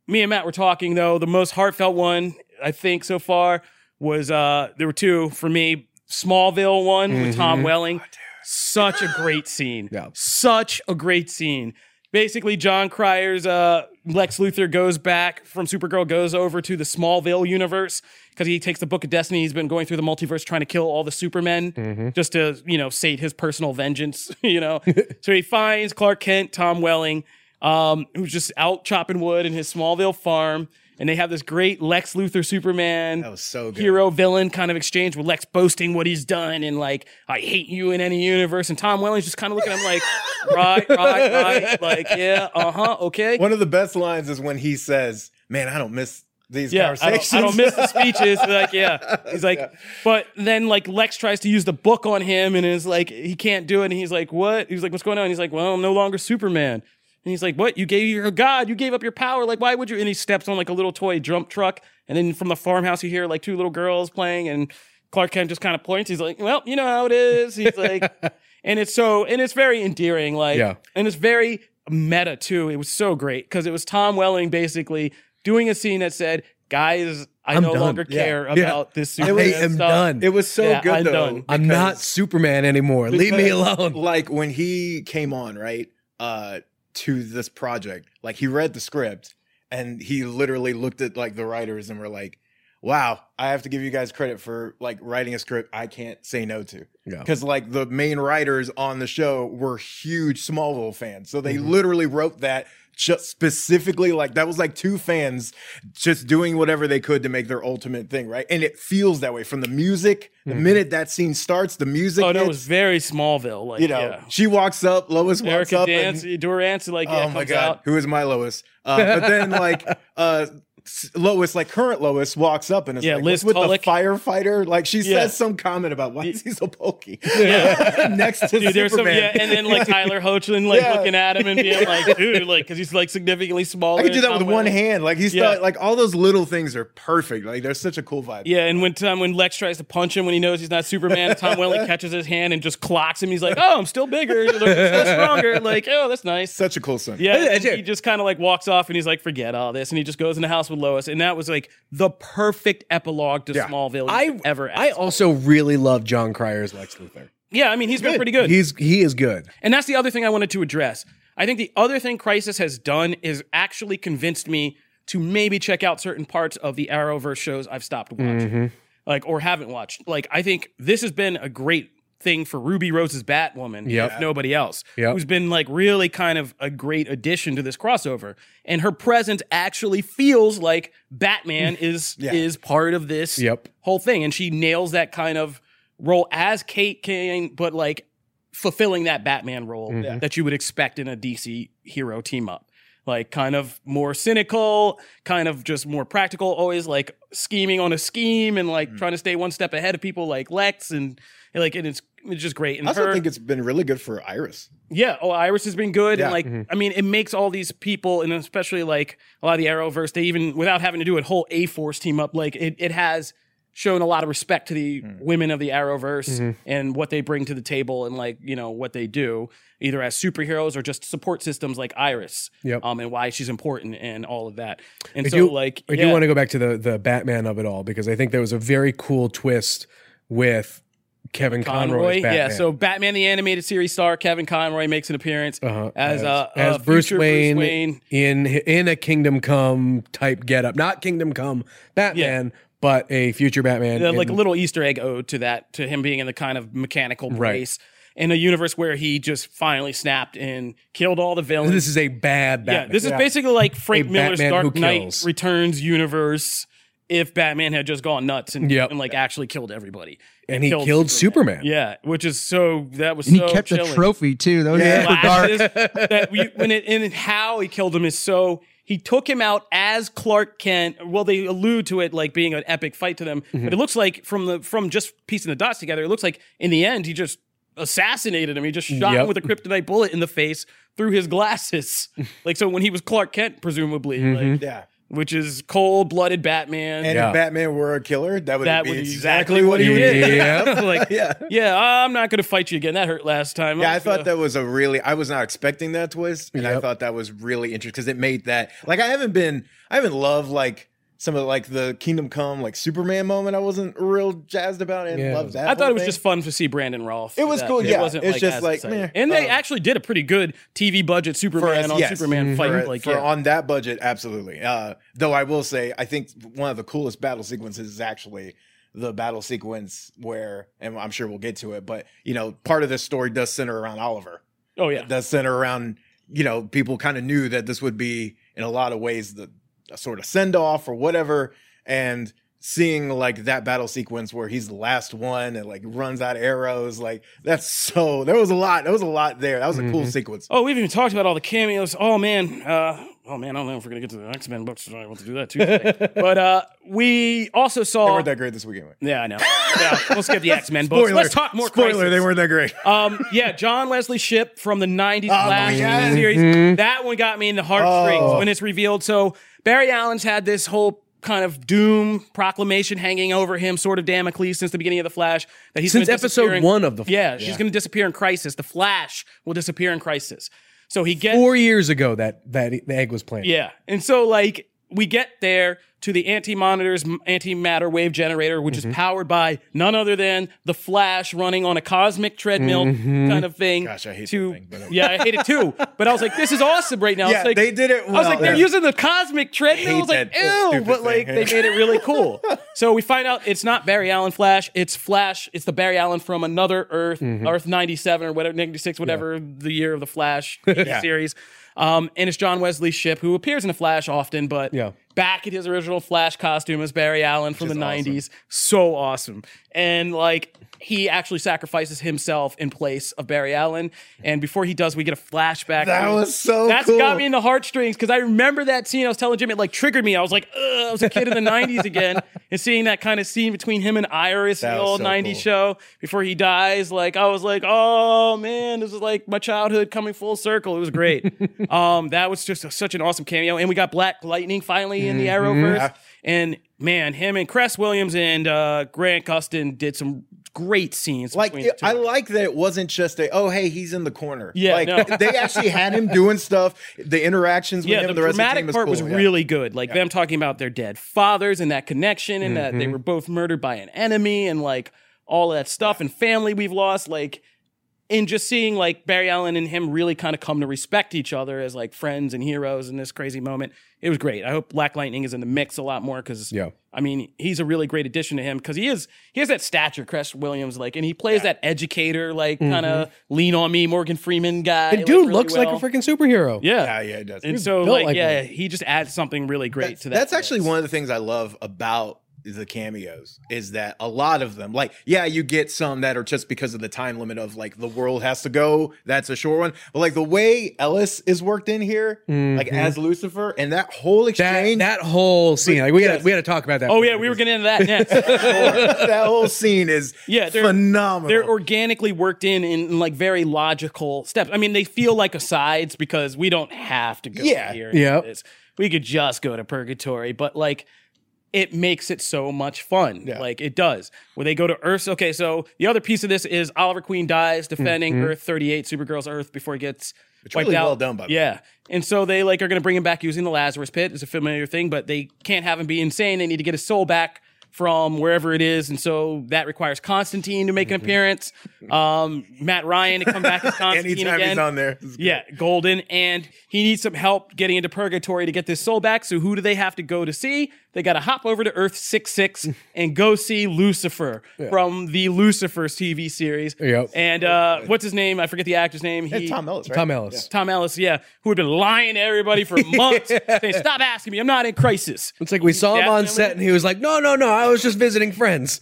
Me and Matt were talking though. The most heartfelt one I think so far was uh there were two for me. Smallville one with Tom Welling. Such a great scene.
Yeah.
Such a great scene. Basically, Jon Cryer's uh, Lex Luthor goes back from Supergirl, goes over to the Smallville universe because he takes the Book of Destiny. He's been going through the multiverse trying to kill all the Supermen just to, you know, sate his personal vengeance, you know. so he finds Clark Kent, Tom Welling, um, who's just out chopping wood in his Smallville farm. And they have this great Lex Luthor Superman
That was so good.
hero villain kind of exchange with Lex boasting what he's done and like I hate you in any universe. And Tom Welling's just kind of looking at him like right right right. Like yeah uh huh okay.
One of the best lines is when he says, "Man, I don't miss these
yeah I don't, I don't miss the speeches. Like yeah. He's like but then like Lex tries to use the book on him and is like he can't do it. And he's like what? He's like what's going on? He's like well I'm no longer Superman and he's like what you gave your god you gave up your power like why would you and he steps on like a little toy jump truck and then from the farmhouse you hear like two little girls playing and Clark Kent just kind of points he's like well you know how it is he's like and it's so and it's very endearing like
Yeah.
and it's very meta too it was so great because it was Tom Welling basically doing a scene that said guys I
I'm
no
done.
longer
Yeah.
care
Yeah.
about this
I
Superman
am
stuff.
done.
It was so
Yeah,
good
I'm
though.
done.
I'm not Superman anymore. Leave me alone.
Like when he came on, right, uh, to this project, like he read the script and he literally looked at like the writers and were like, "Wow, I have to give you guys credit for like writing a script I can't say no to."
Yeah.
Because like the main writers on the show were huge Smallville fans, so they
Mm-hmm.
literally wrote that just specifically like that was like two fans just doing whatever they could to make their ultimate thing, right? And it feels that way from the music. The
Mm-hmm.
minute that scene starts, the music.
Oh no, it was very Smallville. Like
you know,
yeah.
she walks up, Lois walks
Erica
up,
Dance,
and
Durance, like yeah,
oh my god,
out.
who is my Lois? Uh, but then like uh, Lois, like current Lois, walks up and is
Yeah,
like,
Liz
with
Tulloch.
the firefighter?" Like she
Yeah.
says some comment about why is he so bulky
Yeah.
next to
Dude, there's some
Superman.
yeah, and then like Tyler Hoechlin like
Yeah.
looking at him and being like, dude, like because he's like significantly smaller.
I could do that with
Tom
one hand. Like he's
Yeah.
still, like all those little things are perfect. Like there's such a cool vibe.
Yeah, and when time when Lex tries to punch him when he knows he's not Superman, Tom Welling catches his hand and just clocks him. He's like, "Oh, I'm still bigger, I'm still stronger." Like, oh, that's nice.
Such a cool scene.
Yeah,
Yeah,
and
yeah.
he just kind of like walks off and he's like, "Forget all this," and he just goes in the house with Lois, and that was like the perfect epilogue to
Yeah.
Smallville
I
ever.
I also really love Jon Cryer's Lex Luthor.
yeah, I mean, he's been pretty good.
He's he is good.
And that's the other thing I wanted to address. I think the other thing Crisis has done is actually convinced me to maybe check out certain parts of the Arrowverse shows I've stopped watching, mm-hmm. like or haven't watched. Like I think this has been a great thing for Ruby Rose's Batwoman,
Yep.
if nobody else,
Yep.
who's been like really kind of a great addition to this crossover. And her presence actually feels like Batman is
Yeah.
is part of this
Yep.
whole thing, and she nails that kind of role as Kate Kane, but like fulfilling that Batman role
Mm-hmm.
that you would expect in a DC hero team up. Like kind of more cynical, kind of just more practical, always like scheming on a scheme and
Mm.
like trying to stay one step ahead of people like Lex and and, like and it's it's just great. And
I also
her,
think it's been really good for Iris.
yeah, oh, Iris has been good,
Yeah.
and like, I mean, it makes all these people, and especially like a lot of the Arrowverse, they even without having to do a whole A Force team up, like it, it has shown a lot of respect to the women of the Arrowverse and what they bring to the table, and like you know what they do, either as superheroes or just support systems like Iris,
Yep.
um, and why she's important and all of that. And
I
so,
do
like,
I
yeah.
do want to go back to the the Batman of it all because I think there was a very cool twist with Kevin
Conroy, yeah. So Batman the animated series star Kevin Conroy makes an appearance
Uh-huh.
as, uh,
as
uh,
Bruce Wayne,
Bruce Wayne.
in in a Kingdom Come type getup, not Kingdom Come Batman, but a future Batman.
Uh, like a little Easter egg ode to that, to him being in the kind of mechanical
Right.
in a universe where he just finally snapped and killed all the villains.
This is a bad Batman.
yeah, this is basically like Frank
A
Miller's
Batman
Dark Knight. Returns universe. If Batman had just gone nuts and,
Yep.
and like actually killed everybody,
and he killed, Superman.
Yeah, which is so that was
And he kept
chilling.
the trophy too. That was
Yeah.
super dark.
That we, when it, and how he killed him is so he took him out as Clark Kent. Well, they allude to it like being an epic fight to them,
Mm-hmm.
but it looks like from the from just piecing the dots together, it looks like in the end he just assassinated him. He just shot him with a kryptonite bullet in the face through his glasses. like so when he was Clark Kent, presumably,
Mm-hmm.
like,
Yeah.
Which is cold blooded Batman.
And
Yeah.
if Batman were a killer, that would
that
be
would be
exactly what he would
did.
do.
Like,
Yeah.
yeah, I'm not going to fight you again. That hurt last time.
Yeah,
I'm
I thought
gonna-
that was a really. I was not expecting that twist, and I thought that was really interesting because it made that. Like, I haven't been. I haven't loved like some of like the Kingdom Come like Superman moment. I wasn't real jazzed about and
Yeah.
loved that.
I thought it was
thing.
just fun to see Brandon Routh.
It was
that.
cool, yeah.
It wasn't
It's just like, meh.
and they
Um,
actually did a pretty good TV budget Superman
For-
on
yes.
Superman fight.
for,
like
for
yeah.
on that budget, absolutely. Uh, though I will say, I think one of the coolest battle sequences is actually the battle sequence where, and I'm sure we'll get to it, but you know, part of this story does center around Oliver.
oh yeah,
does center around you know people kind of knew that this would be in a lot of ways the a sort of send off or whatever and seeing like that battle sequence where he's the last one and like runs out of arrows like that's so there was a lot there was a lot there that was a cool
Mm-hmm.
sequence
Oh, we've even talked about all the cameos. Oh man, uh, oh man, I don't know if we're gonna get to the X Men books. I want to do that too. but uh, we also
they
saw.
weren't that great this weekend
yeah, I know. Yeah, we'll skip the X Men books. Let's talk more.
spoiler
Crisis.
they weren't that great
Um, yeah, John Wesley Shipp from the '90s Flash
yes.
series. That one got me in the heartstrings
Oh.
when it's revealed. So Barry Allen's had this whole kind of doom proclamation hanging over him, sort of Damocles, since the beginning of the Flash. That he's
Since episode
in-
one of the
yeah, she's going to disappear in Crisis. The Flash will disappear in Crisis. So he gets
Four years ago, that that the egg was planted.
yeah, and so like we get there to the anti-monitors antimatter wave generator, which
Mm-hmm.
is powered by none other than the Flash running on a cosmic treadmill
Mm-hmm.
kind of thing.
Gosh, I hate
to,
that thing, but-
yeah, I hate it too. But I was like, this is awesome right now.
yeah
like,
they did it
I was like, they're
yeah.
using the cosmic treadmill. I
Hate
was like,
that
ew, but like
thing.
they made it really cool. so we find out it's not Barry Allen Flash. It's Flash. It's the Barry Allen from another Earth,
Mm-hmm.
Earth ninety seven or whatever, ninety six, whatever the year of the Flash series. Um, and it's John Wesley Shipp who appears in the Flash often, but
Yeah.
Back in his original Flash costume as Barry Allen from the
Just awesome.
'90s. So awesome, and like he actually sacrifices himself in place of Barry Allen. And before he does, we get a flashback.
That was so
That's
cool.
got me in the heartstrings because I remember that scene. I was telling Jim it like triggered me. I was like, Ugh, I was a kid in the '90s again, and seeing that kind of scene between him and Iris in the old
so
'90s
cool.
show before he dies. Like I was like, oh man, this is like my childhood coming full circle. It was great. um, that was just a- such an awesome cameo, and we got Black Lightning finally in the Arrowverse.
Yeah.
And man, him and Cress Williams and uh, Grant Gustin did some great scenes.
like
the
I like that it wasn't just a oh hey he's in the corner
Yeah,
like
no.
they actually had him doing stuff the interactions with
yeah,
him
the
and the rest of the
dramatic
team
part
cool,
was
yeah.
really good. Like them talking about their dead fathers and that connection, and that
Mm-hmm.
they were both murdered by an enemy, and like all that stuff, and family we've lost. Like, in just seeing like Barry Allen and him really kind of come to respect each other as like friends and heroes in this crazy moment. It was great. I hope Black Lightning is in the mix a lot more because
Yeah.
I mean he's a really great addition to him because he is he has that stature, Cress Williams, like, and he plays that educator, like mm-hmm. kind of lean on me, Morgan Freeman guy.
The
like,
dude
really
looks
well.
like a freaking superhero.
yeah.
yeah yeah it does
And so,
built
like,
like
yeah,
one.
he just adds something really great
that's,
to that.
that's actually one of the things I love about the cameos is that a lot of them, like, yeah, you get some that are just because of the time limit of like the world has to go. That's a short one, but like the way Ellis is worked in here, like mm-hmm. as Lucifer, and that whole exchange,
that whole scene, like we
Yes.
gotta we gotta talk about that.
Oh yeah, we were getting into that next.
that whole scene is
Yeah, they're-
phenomenal.
They're organically worked in in like very logical steps. I mean, they feel like asides because we don't have to go
Yeah.
here. Yeah,
Yep.
we could just go to purgatory, but like. It makes it so much fun.
Yeah.
Like it does. Where they go to Earth. Okay, so the other piece of this is Oliver Queen dies defending Earth 38, Supergirl's Earth, before he gets
It's
wiped
really
out.
well done by them.
Yeah. And so they like are going to bring him back using the Lazarus pit. It's a familiar thing, but they can't have him be insane. They need to get his soul back from wherever it is, and so that requires Constantine to make an appearance. Um, Matt Ryan to come back as Constantine
Anytime
again.
he's on there.
Yeah, Golden, and he needs some help getting into purgatory to get this soul back. So who do they have to go to see? They got to hop over to Earth Six Six and go see Lucifer from the Lucifer TV series.
Yep.
And uh, what's his name? I forget the actor's name.
It's
He,
Tom Ellis, right?
Tom Ellis.
Tom Ellis, yeah, who had been lying to everybody for months, saying, "Stop asking me. I'm not in crisis."
It's like we saw him on set and he was like, no, no, no, I was just visiting friends.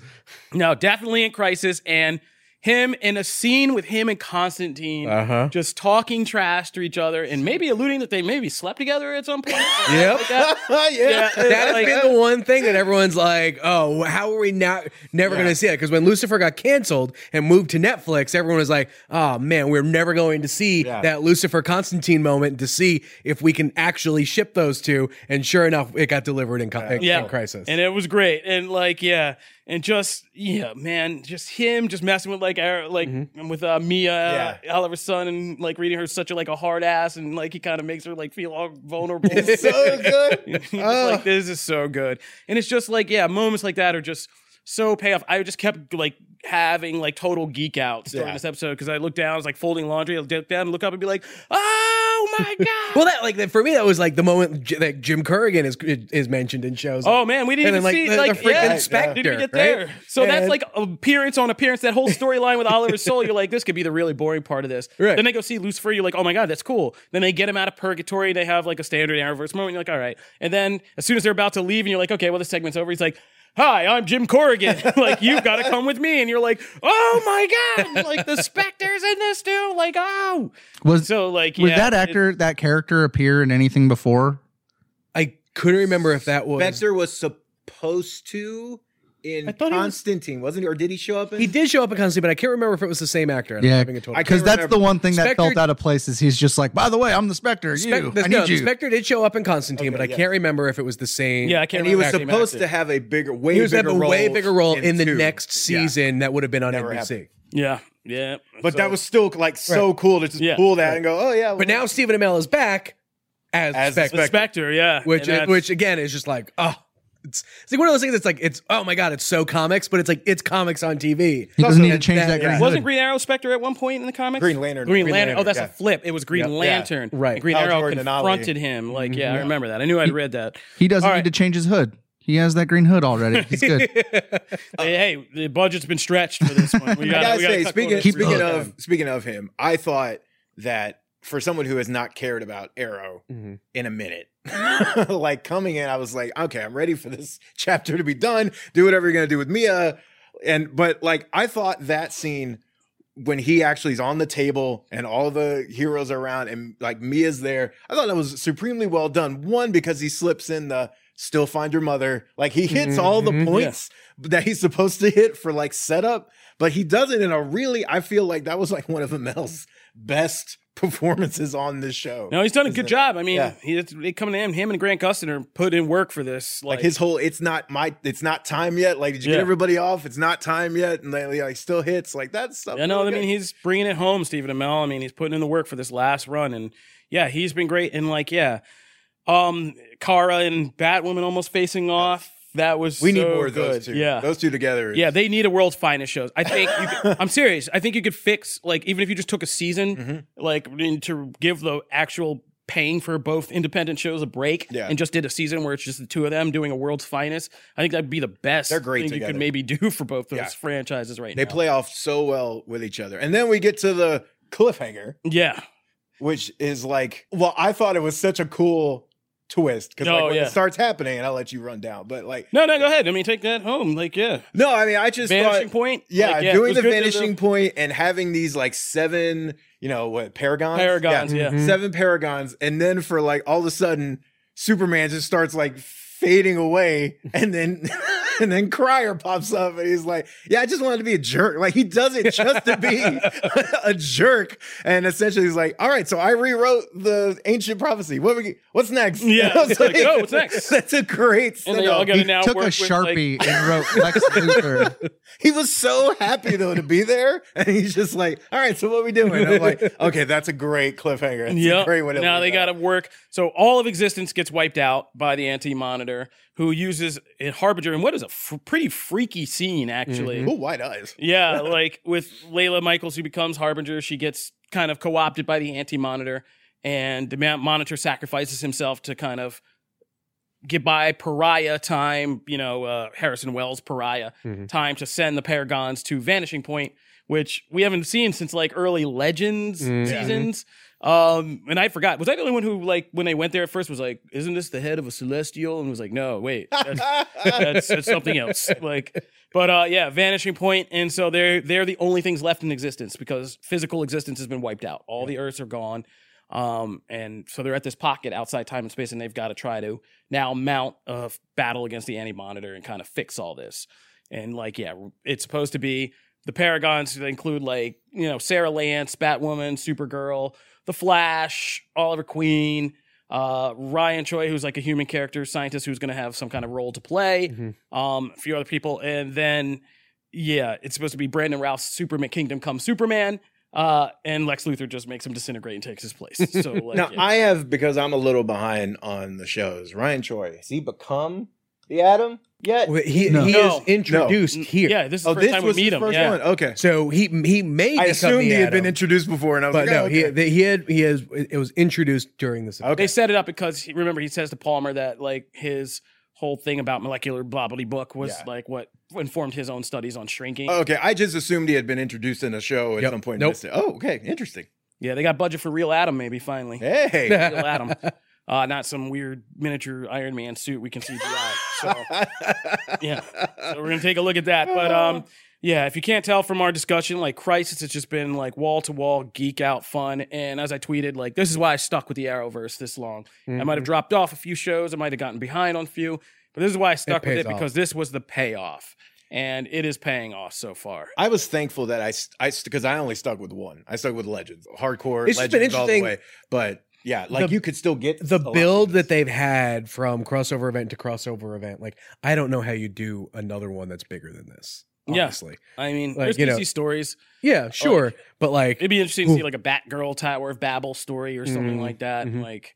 No, definitely in crisis. And him in a scene with him and Constantine
Uh-huh.
just talking trash to each other and maybe alluding that they maybe slept together at some point.
Yep.
yeah.
Yeah,
That has
like-
been the one thing that everyone's like, oh, how are we not never going to see it? Because when Lucifer got canceled and moved to Netflix, everyone was like, oh man, we're never going to see
Yeah.
that Lucifer Constantine moment to see if we can actually ship those two. And sure enough, it got delivered in, co- in-
yeah.
in Crisis.
And it was great. And like, yeah. And just, yeah, man, just him just messing with like, Ar- like
Mm-hmm.
with uh, Mia,
Yeah.
Oliver's son, and like reading her such a like a hard ass, and like he kind of makes her like feel all vulnerable.
so good.
oh. like, this is so good. And it's just like, yeah, moments like that are just so payoff. I just kept like having like total geek outs during
Yeah.
this episode because I looked down, I was like folding laundry, I'd look down and look up and be like, oh my God.
well, that like for me, that was like the moment J- that Jim Corrigan is is mentioned in shows.
Oh man, we didn't
And
even
then,
see
like, the-
like
the freaking
yeah,
Spectre,
even get
right?
there. So that's like appearance on appearance. That whole storyline with Oliver Soul, you're like, this could be the really boring part of this.
Right.
Then they go see Lucifer. You're like, oh my god, that's cool. Then they get him out of purgatory. They have like a standard Arrowverse moment. You're like, all right. And then as soon as they're about to leave, and you're like, okay, well the segment's over. He's like. Hi, I'm Jim Corrigan. like you've got to come with me, and you're like, "Oh my god!" Like the Spectre's in this too. Like, oh,
Was
so like,
was
yeah,
that
it-
actor, that character, appear in anything before?
I couldn't remember if that was.
Spectre was supposed to in
I thought he was-
Constantine, wasn't he? Or did he show up in?
He did show up in Constantine, but I can't remember if it was the same actor. I'm
Yeah,
having a total-
I
Because that's
remember.
the one thing that
Spectre-
felt out of place. Is he's just like, by the way, I'm the Spectre.
Spec-
you,
the,
I
no,
need
the
you.
Spectre did show up in Constantine, but I
yeah.
can't remember if it was the same.
Yeah, I can't
and he was supposed to have a bigger, way
he was
bigger
a
role
way bigger role in, the
two.
next
Yeah.
season that would have been on
Never
NBC.
happened.
Yeah, yeah.
But
So-
that was still like so cool to just
Yeah.
pull that and go, oh yeah.
But now Stephen Amell is back as,
As the
Spectre,
Spectre. Yeah,
which
And
which again is just like oh. It's, it's like one of those things that's like it's oh my god it's so comics but it's like it's comics on TV.
he doesn't need to change
that-
that, green
yeah.
Wasn't Green Arrow Spectre at one point in the comics?
Green Lantern.
Green,
Green
Lantern. Oh, that's
yeah.
a flip. It was Green
Yep. Yeah.
Lantern.
Right.
And Green
Hal
Arrow
Jordan
confronted him. Like, mm-hmm. yeah, I remember that. I knew I'd read that.
He doesn't
All
need
right.
to change his hood. He has that green hood already. He's good.
hey, hey, the budget's been stretched for this one. We gotta,
gotta
we gotta
say, speaking speaking of speaking of him, I thought that for someone who has not cared about Arrow
Mhm.
in a minute, like coming in, I was like, okay, I'm ready for this chapter to be done. Do whatever you're gonna do with Mia, and but like I thought that scene when he actually is on the table and all the heroes are around and like Mia's there, I thought that was supremely well done. One because he slips in the still find your mother, like he hits all the
Mhm.
points that he's supposed to hit for like setup, but he does it in a really. I feel like that was like one of Amell's best performances on this show.
No, he's done a good job. I mean,
Yeah.
he, it's, it coming in, him Him and Grant Gustin are put in work for this.
Like his whole, it's not my, it's not time yet. Like, did you
Yeah.
get everybody off? It's not time yet, and they like still hits like that stuff.
I know. I mean,
good.
he's bringing it home, Stephen Amell. I mean, he's putting in the work for this last run, and yeah, he's been great. And like, yeah, um, Kara and Batwoman almost facing off. That was
we need
so
more of
good.
those two.
Yeah,
those two together. is-
Yeah, they need a world's finest shows. I think. You could, I'm serious. I think you could fix like even if you just took a season,
Mm-hmm.
like to give the actual paying for both independent shows a break,
Yeah.
and just did a season where it's just the two of them doing a world's finest. I think that'd be the best.
They're great
thing you could maybe do for both those
Yeah.
franchises right
they
now.
They play off so well with each other, and then we get to the cliffhanger,
Yeah,
which is like, well, I thought it was such a cool twist because like
Oh,
when
yeah.
it starts happening, and I'll let you run down, but like,
no, no, go ahead. I mean, take that home. Like, yeah,
no, I mean, I just
vanishing
thought,
point.
Yeah,
Like, it
doing the vanishing point and having these like seven, you know, what paragons?
Paragons, yeah.
Mhm.
seven paragons, and then for like all of a sudden, Superman just starts like fading away, and then and then Cryer pops up, and he's like, "Yeah, I just wanted to be a jerk." Like he does it just to be a jerk, and essentially he's like, "All right, so I rewrote the ancient prophecy. What we, what's next?"
Yeah,
I was
like, oh, what's next?
That's a great.
And they all
setup.
got
He
now
took a
work with, like-
sharpie and wrote Lex Luthor.
He was so happy though to be there, and he's just like, "All right, so what are we doing?" I'm like, "Okay, that's a great cliffhanger. That's a
Yep.
great way to
now they got to work. So all of existence gets wiped out by the Anti Monitor, who uses a Harbinger. And what is a f- pretty freaky scene actually.
Mm-hmm.
Ooh, white eyes.
Yeah, like with Lyla Michaels, who becomes Harbinger, she gets kind of co opted by the Anti Monitor, and the Monitor sacrifices himself to kind of get by Pariah time, you know, uh, Harrison Wells Pariah
Mhm.
time to send the Paragons to Vanishing Point, which we haven't seen since like early Legends
Mhm.
seasons. Um, and I forgot. Was I the only one who like when they went there at first was like, "Isn't this the head of a celestial?" And was like, "No, wait, that's, that's, that's something else." Like, but uh, yeah, vanishing point, and so they're they're the only things left in existence because physical existence has been wiped out. All the Earths are gone, um, and so they're at this pocket outside time and space, and they've got to try to now mount a battle against the Anti Monitor and kind of fix all this. And like, yeah, it's supposed to be the Paragons that include like you know Sara Lance, Batwoman, Supergirl, The Flash, Oliver Queen. Uh, Ryan Choi, who's like a human character scientist who's going to have some kind of role to play
Mhm.
um, a few other people, and then yeah, it's supposed to be Brandon Routh's Superman Kingdom Come Superman, uh, and Lex Luthor just makes him disintegrate and takes his place. So like,
Now
yeah.
I have because I'm a little behind on the shows. Ryan Choi, has he become the Atom yet?
Well, He,
No.
he
No.
is introduced here.
yeah, this is
oh,
the first
this
time
was
we meet him.
first
yeah.
one. Okay,
So he he may
I assumed he had been introduced before, and I was
but
like,
no,
oh,
he
okay.
he had he has it was introduced during this.
Okay.
They set it up because he, remember he says to Palmer that like his whole thing about molecular blobbly book was
Yeah.
like what informed his own studies on shrinking.
okay. I just assumed he had been introduced in a show at
Yep.
some point. and
Nope.
missed it. Oh, okay, interesting.
Yeah, they got budget for real Atom maybe finally.
Hey,
Real Atom. Uh, not some weird miniature Iron Man suit we can CGI. So yeah. So we're gonna take a look at that. But um, yeah, if you can't tell from our discussion, like Crisis has just been like wall to wall geek out fun. And as I tweeted, like this is why I stuck with the Arrowverse this long. I might have dropped off a few shows, I might have gotten behind on a few, but this is why I stuck with it
off.
because this was the payoff, and it is paying off so far.
I was thankful that I st- I because I only stuck with one. I stuck with Legends, hardcore
It's just been
Legends all the
interesting-
way. But yeah, like
The-
you could still get
the build that they've had from crossover event to crossover event, like I don't know how you do another one that's bigger than this.
Yeah.
Honestly,
I mean,
Like,
there's
you
DC
know-
stories.
yeah, sure, but like
It'd be interesting to see like a Batgirl Tower of Babel story or something
Mhm,
like that.
mhm.
Like,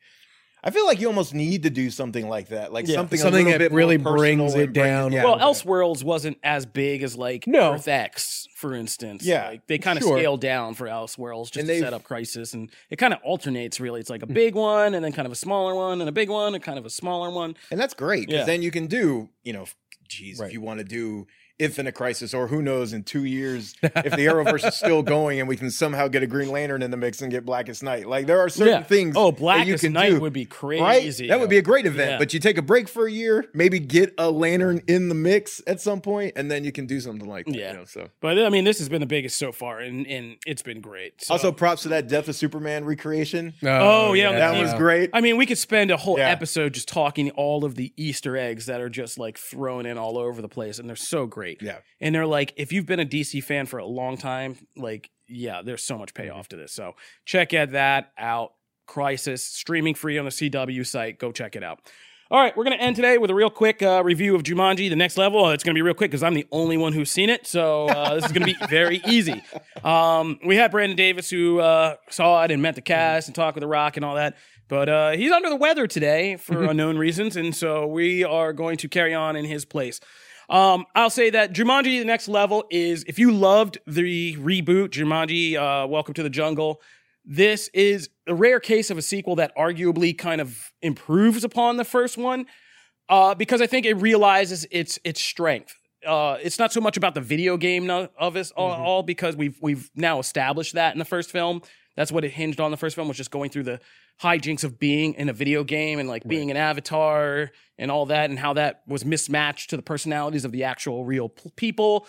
I feel like you almost need to do something like that, like
Yeah.
something
Something
a little
that
bit more
really
personal
brings it
and brings
down.
yeah.
well,
okay.
Elseworlds wasn't as big as like
No.
Earth X, for instance.
Yeah,
like, they kind of
sure.
scaled down for Elseworlds just
And
to
they've-
set up Crisis, and it kind of alternates. Really, it's like a mm. big one, and then kind of a smaller one, and a big one, and kind of a smaller one.
and that's great because
Yeah.
then you can do, you know, geez,
Right.
if you want to do Infinite Crisis, or who knows, in two years, if the Arrowverse is still going and we can somehow get a Green Lantern in the mix and get Blackest Night, like there are certain
Yeah.
things.
Oh,
that
Blackest
you can
Night
do.
would be crazy.
Right? That would be a great event.
Yeah.
But you take a break for a year, maybe get a lantern in the mix at some point, and then you can do something like that.
Yeah.
You know, so
But I mean, this has been the biggest so far, and, and it's been great. So.
also props to that Death of Superman recreation.
Oh, oh yeah,
that
yeah.
was great.
I mean, we could spend a whole
Yeah.
episode just talking all of the Easter eggs that are just like thrown in all over the place, and they're so great.
Yeah.
And they're like, if you've been a DC fan for a long time, like, yeah, there's so much
Mm-hmm.
payoff to this. So check that out. Crisis streaming free on the CW site. Go check it out. All right, we're going to end today with a real quick uh, review of Jumanji, the next level. Uh, It's going to be real quick because I'm the only one who's seen it. So uh, this is going to be very easy. Um, we had Brandon Davis who uh, saw it and met the cast and talked with The Rock and all that. But uh, he's under the weather today for unknown reasons. And so we are going to carry on in his place. Um, I'll say that Jumanji, the next level is if you loved the reboot, Jumanji, uh, Welcome to the Jungle, this is a rare case of a sequel that arguably kind of improves upon the first one uh, because I think it realizes its its strength. Uh, it's not so much about the video game of us all, all because we've we've now established that in the first film. That's what it hinged on. The first film was just going through the hijinks of being in a video game and like being an avatar and all that, and how that was mismatched to the personalities of the actual real p- people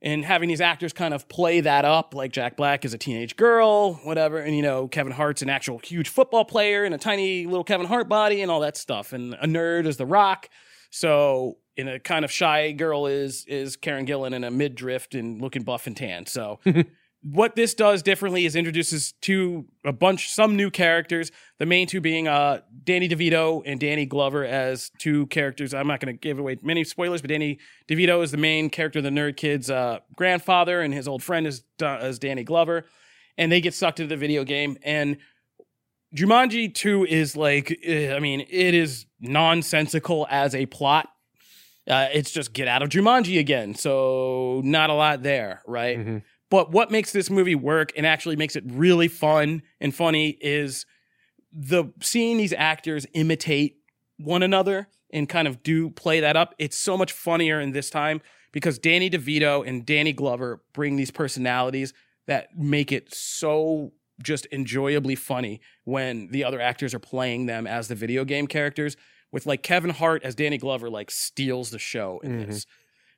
and having these actors kind of play that up, like Jack Black is a teenage girl, whatever, and you know Kevin Hart's an actual huge football player and a tiny little Kevin Hart body and all that stuff, and a nerd is The Rock. So, in a kind of shy girl is is Karen Gillan in a midriff and looking buff and tan. So, what this does differently is introduces two a bunch some new characters. The main two being uh Danny DeVito and Danny Glover as two characters. I'm not going to give away many spoilers, but Danny DeVito is the main character the Nerd Kids' uh, grandfather, and his old friend is Da- is Danny Glover, and they get sucked into the video game. And Jumanji Two is like, eh, I mean, it is nonsensical as a plot. Uh, it's just get out of Jumanji again. So not a lot there, right?
Mm-hmm.
But what makes this movie work and actually makes it really fun and funny is the seeing these actors imitate one another and kind of do play that up. It's so much funnier in this time because Danny DeVito and Danny Glover bring these personalities that make it so just enjoyably funny when the other actors are playing them as the video game characters with like Kevin Hart as Danny Glover like steals the show in mm-hmm. this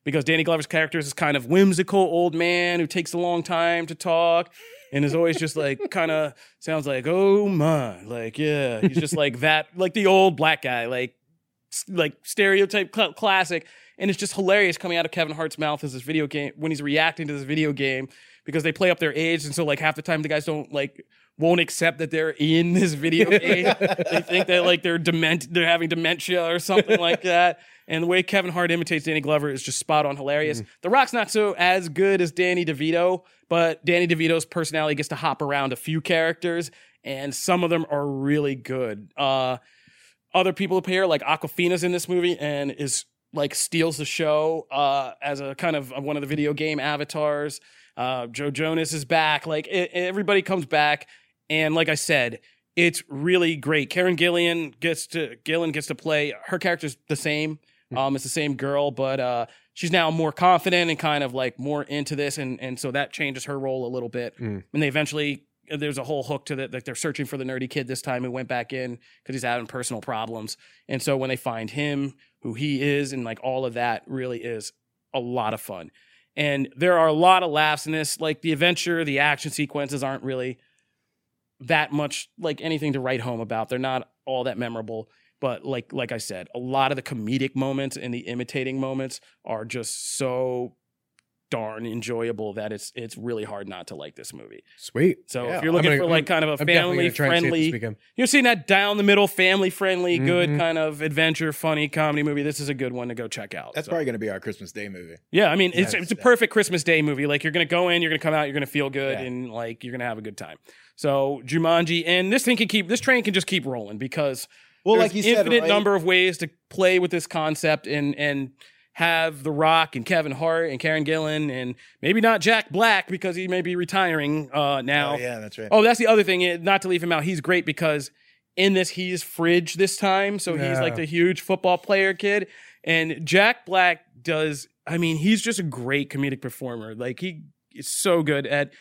because Danny Glover's character is this kind of whimsical old man who takes a long time to talk and is always just like kind of sounds like oh my like yeah he's just like that like the old black guy like like stereotype cl- classic. And it's just hilarious coming out of Kevin Hart's mouth as this video game when he's reacting to this video game because they play up their age and so like half the time the guys don't like won't accept that they're in this video game. They think that like they're dement they're having dementia or something like that and the way Kevin Hart imitates Danny Glover is just spot on hilarious. The Rock's not so as good as Danny DeVito, but Danny DeVito's personality gets to hop around a few characters, and some of them are really good. Uh, other people appear, like Awkwafina's in this movie and is like steals the show uh, as a kind of one of the video game avatars. Uh, Joe Jonas is back. Like it, everybody comes back, and like I said, it's really great. Karen Gillan gets to Gillan gets to play her character's the same. Um, it's the same girl, but uh, she's now more confident and kind of like more into this, and and so that changes her role a little bit. And they eventually there's a whole hook to that. Like they're searching for the nerdy kid this time who went back in because he's having personal problems. And so when they find him, who he is, and like all of that really is a lot of fun. And there are a lot of laughs in this. Like the adventure, the action sequences aren't really that much like anything to write home about. They're not all that memorable. But like like I said, a lot of the comedic moments and the imitating moments are just so darn enjoyable that it's it's really hard not to like this movie.
Sweet.
So
Yeah,
if you're looking
I'm
for like kind of a
I'm
family
gonna try and see
friendly, you're seeing that down the middle, family friendly, good
Mhm.
kind of adventure, funny comedy movie. This is a good one to go check out.
That's
So-
probably going to be our Christmas Day movie.
yeah. I mean, it's
Yes,
it's a perfect Christmas Day movie. Like you're gonna go in, you're gonna come out, you're gonna feel good,
Yeah.
and like you're gonna have a good time. So Jumanji, and this thing can keep this train can just keep rolling because
Well,
there's
like you said,
infinite
right?
number of ways to play with this concept and and have The Rock and Kevin Hart and Karen Gillan and maybe not Jack Black because he may be retiring uh, now.
Oh, yeah, that's right.
Oh, that's the other thing. eh, Not to leave him out, he's great because in this he's fridge this time, so he's like the huge football player kid. And Jack Black does. I mean, he's just a great comedic performer. Like he is so good at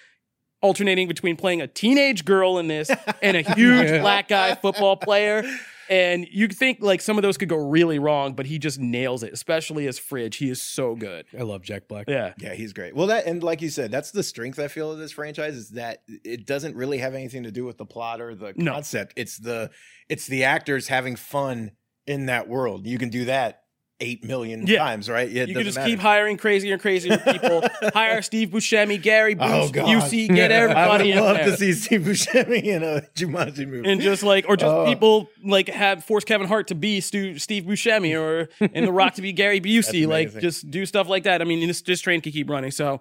alternating between playing a teenage girl in this and a huge black guy football player. And you think like some of those could go really wrong, but he just nails it, especially as Fridge. He is so good.
I love Jack Black.
Yeah.
Yeah, he's great. Well, that and like you said, that's the strength I feel of this franchise is that it doesn't really have anything to do with the plot or the
No.
concept. It's the it's the actors having fun in that world. You can do that eight million
Yeah.
times, right? Yeah,
you can just
matter.
keep hiring crazier and crazier people. Hire Steve Buscemi, Gary Booth,
Oh.
UC, get
I would
everybody in
love
there.
to see Steve Buscemi in a Jumanji movie.
and just like, or just
Oh.
people like have force Kevin Hart to be Stu, Steve Buscemi, or in The Rock to be Gary Busey. Like, just do stuff like that. I mean, this this train can keep running. So,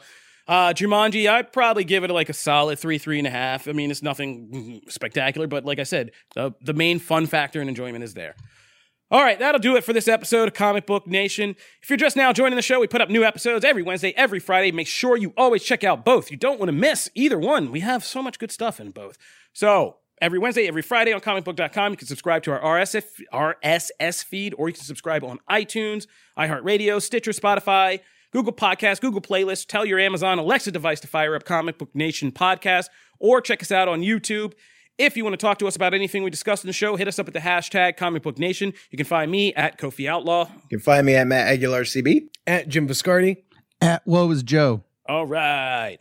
uh, Jumanji, I'd probably give it like a solid three, three and a half. I mean, it's nothing spectacular, but like I said, the the main fun factor and enjoyment is there. All right, that'll do it for this episode of Comic Book Nation. If you're just now joining the show, we put up new episodes every Wednesday, every Friday. Make sure you always check out both. You don't want to miss either one. We have so much good stuff in both. So, every Wednesday, every Friday on comicbook.com, you can subscribe to our RSS, RSS feed, or you can subscribe on iTunes, iHeartRadio, Stitcher, Spotify, Google Podcasts, Google Playlists. Tell your Amazon Alexa device to fire up Comic Book Nation podcast, or check us out on YouTube. If you want to talk to us about anything we discussed in the show, hit us up at the hashtag Comic Book Nation. You can find me at Kofi Outlaw.
you can find me at Matt Aguilar CB.
At Jim Viscardi.
At Woe is Joe.
All right.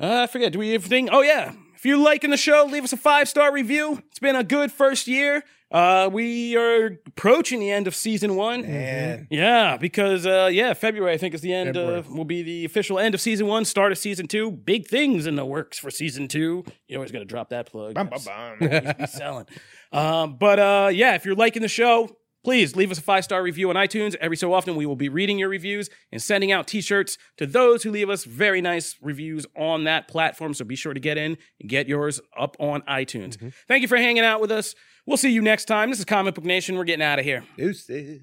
Uh, I forget. Do we have anything? Oh yeah. If you're liking the show, leave us a five star review. It's been a good first year. Uh, we are approaching the end of season one.
And
Yeah, because uh, yeah, February I think is the end
February.
of will be the official end of season one, start of season two. Big things in the works for season two. You always got to drop that plug.
bum, bum, bum.
Always be selling. Um, but uh, yeah, if you're liking the show, please leave us a five star review on iTunes. Every so often, we will be reading your reviews and sending out t shirts to those who leave us very nice reviews on that platform. So be sure to get in and get yours up on iTunes. Mm-hmm. Thank you for hanging out with us. We'll see you next time. This is Comic Book Nation. We're getting out of here.
Deuces.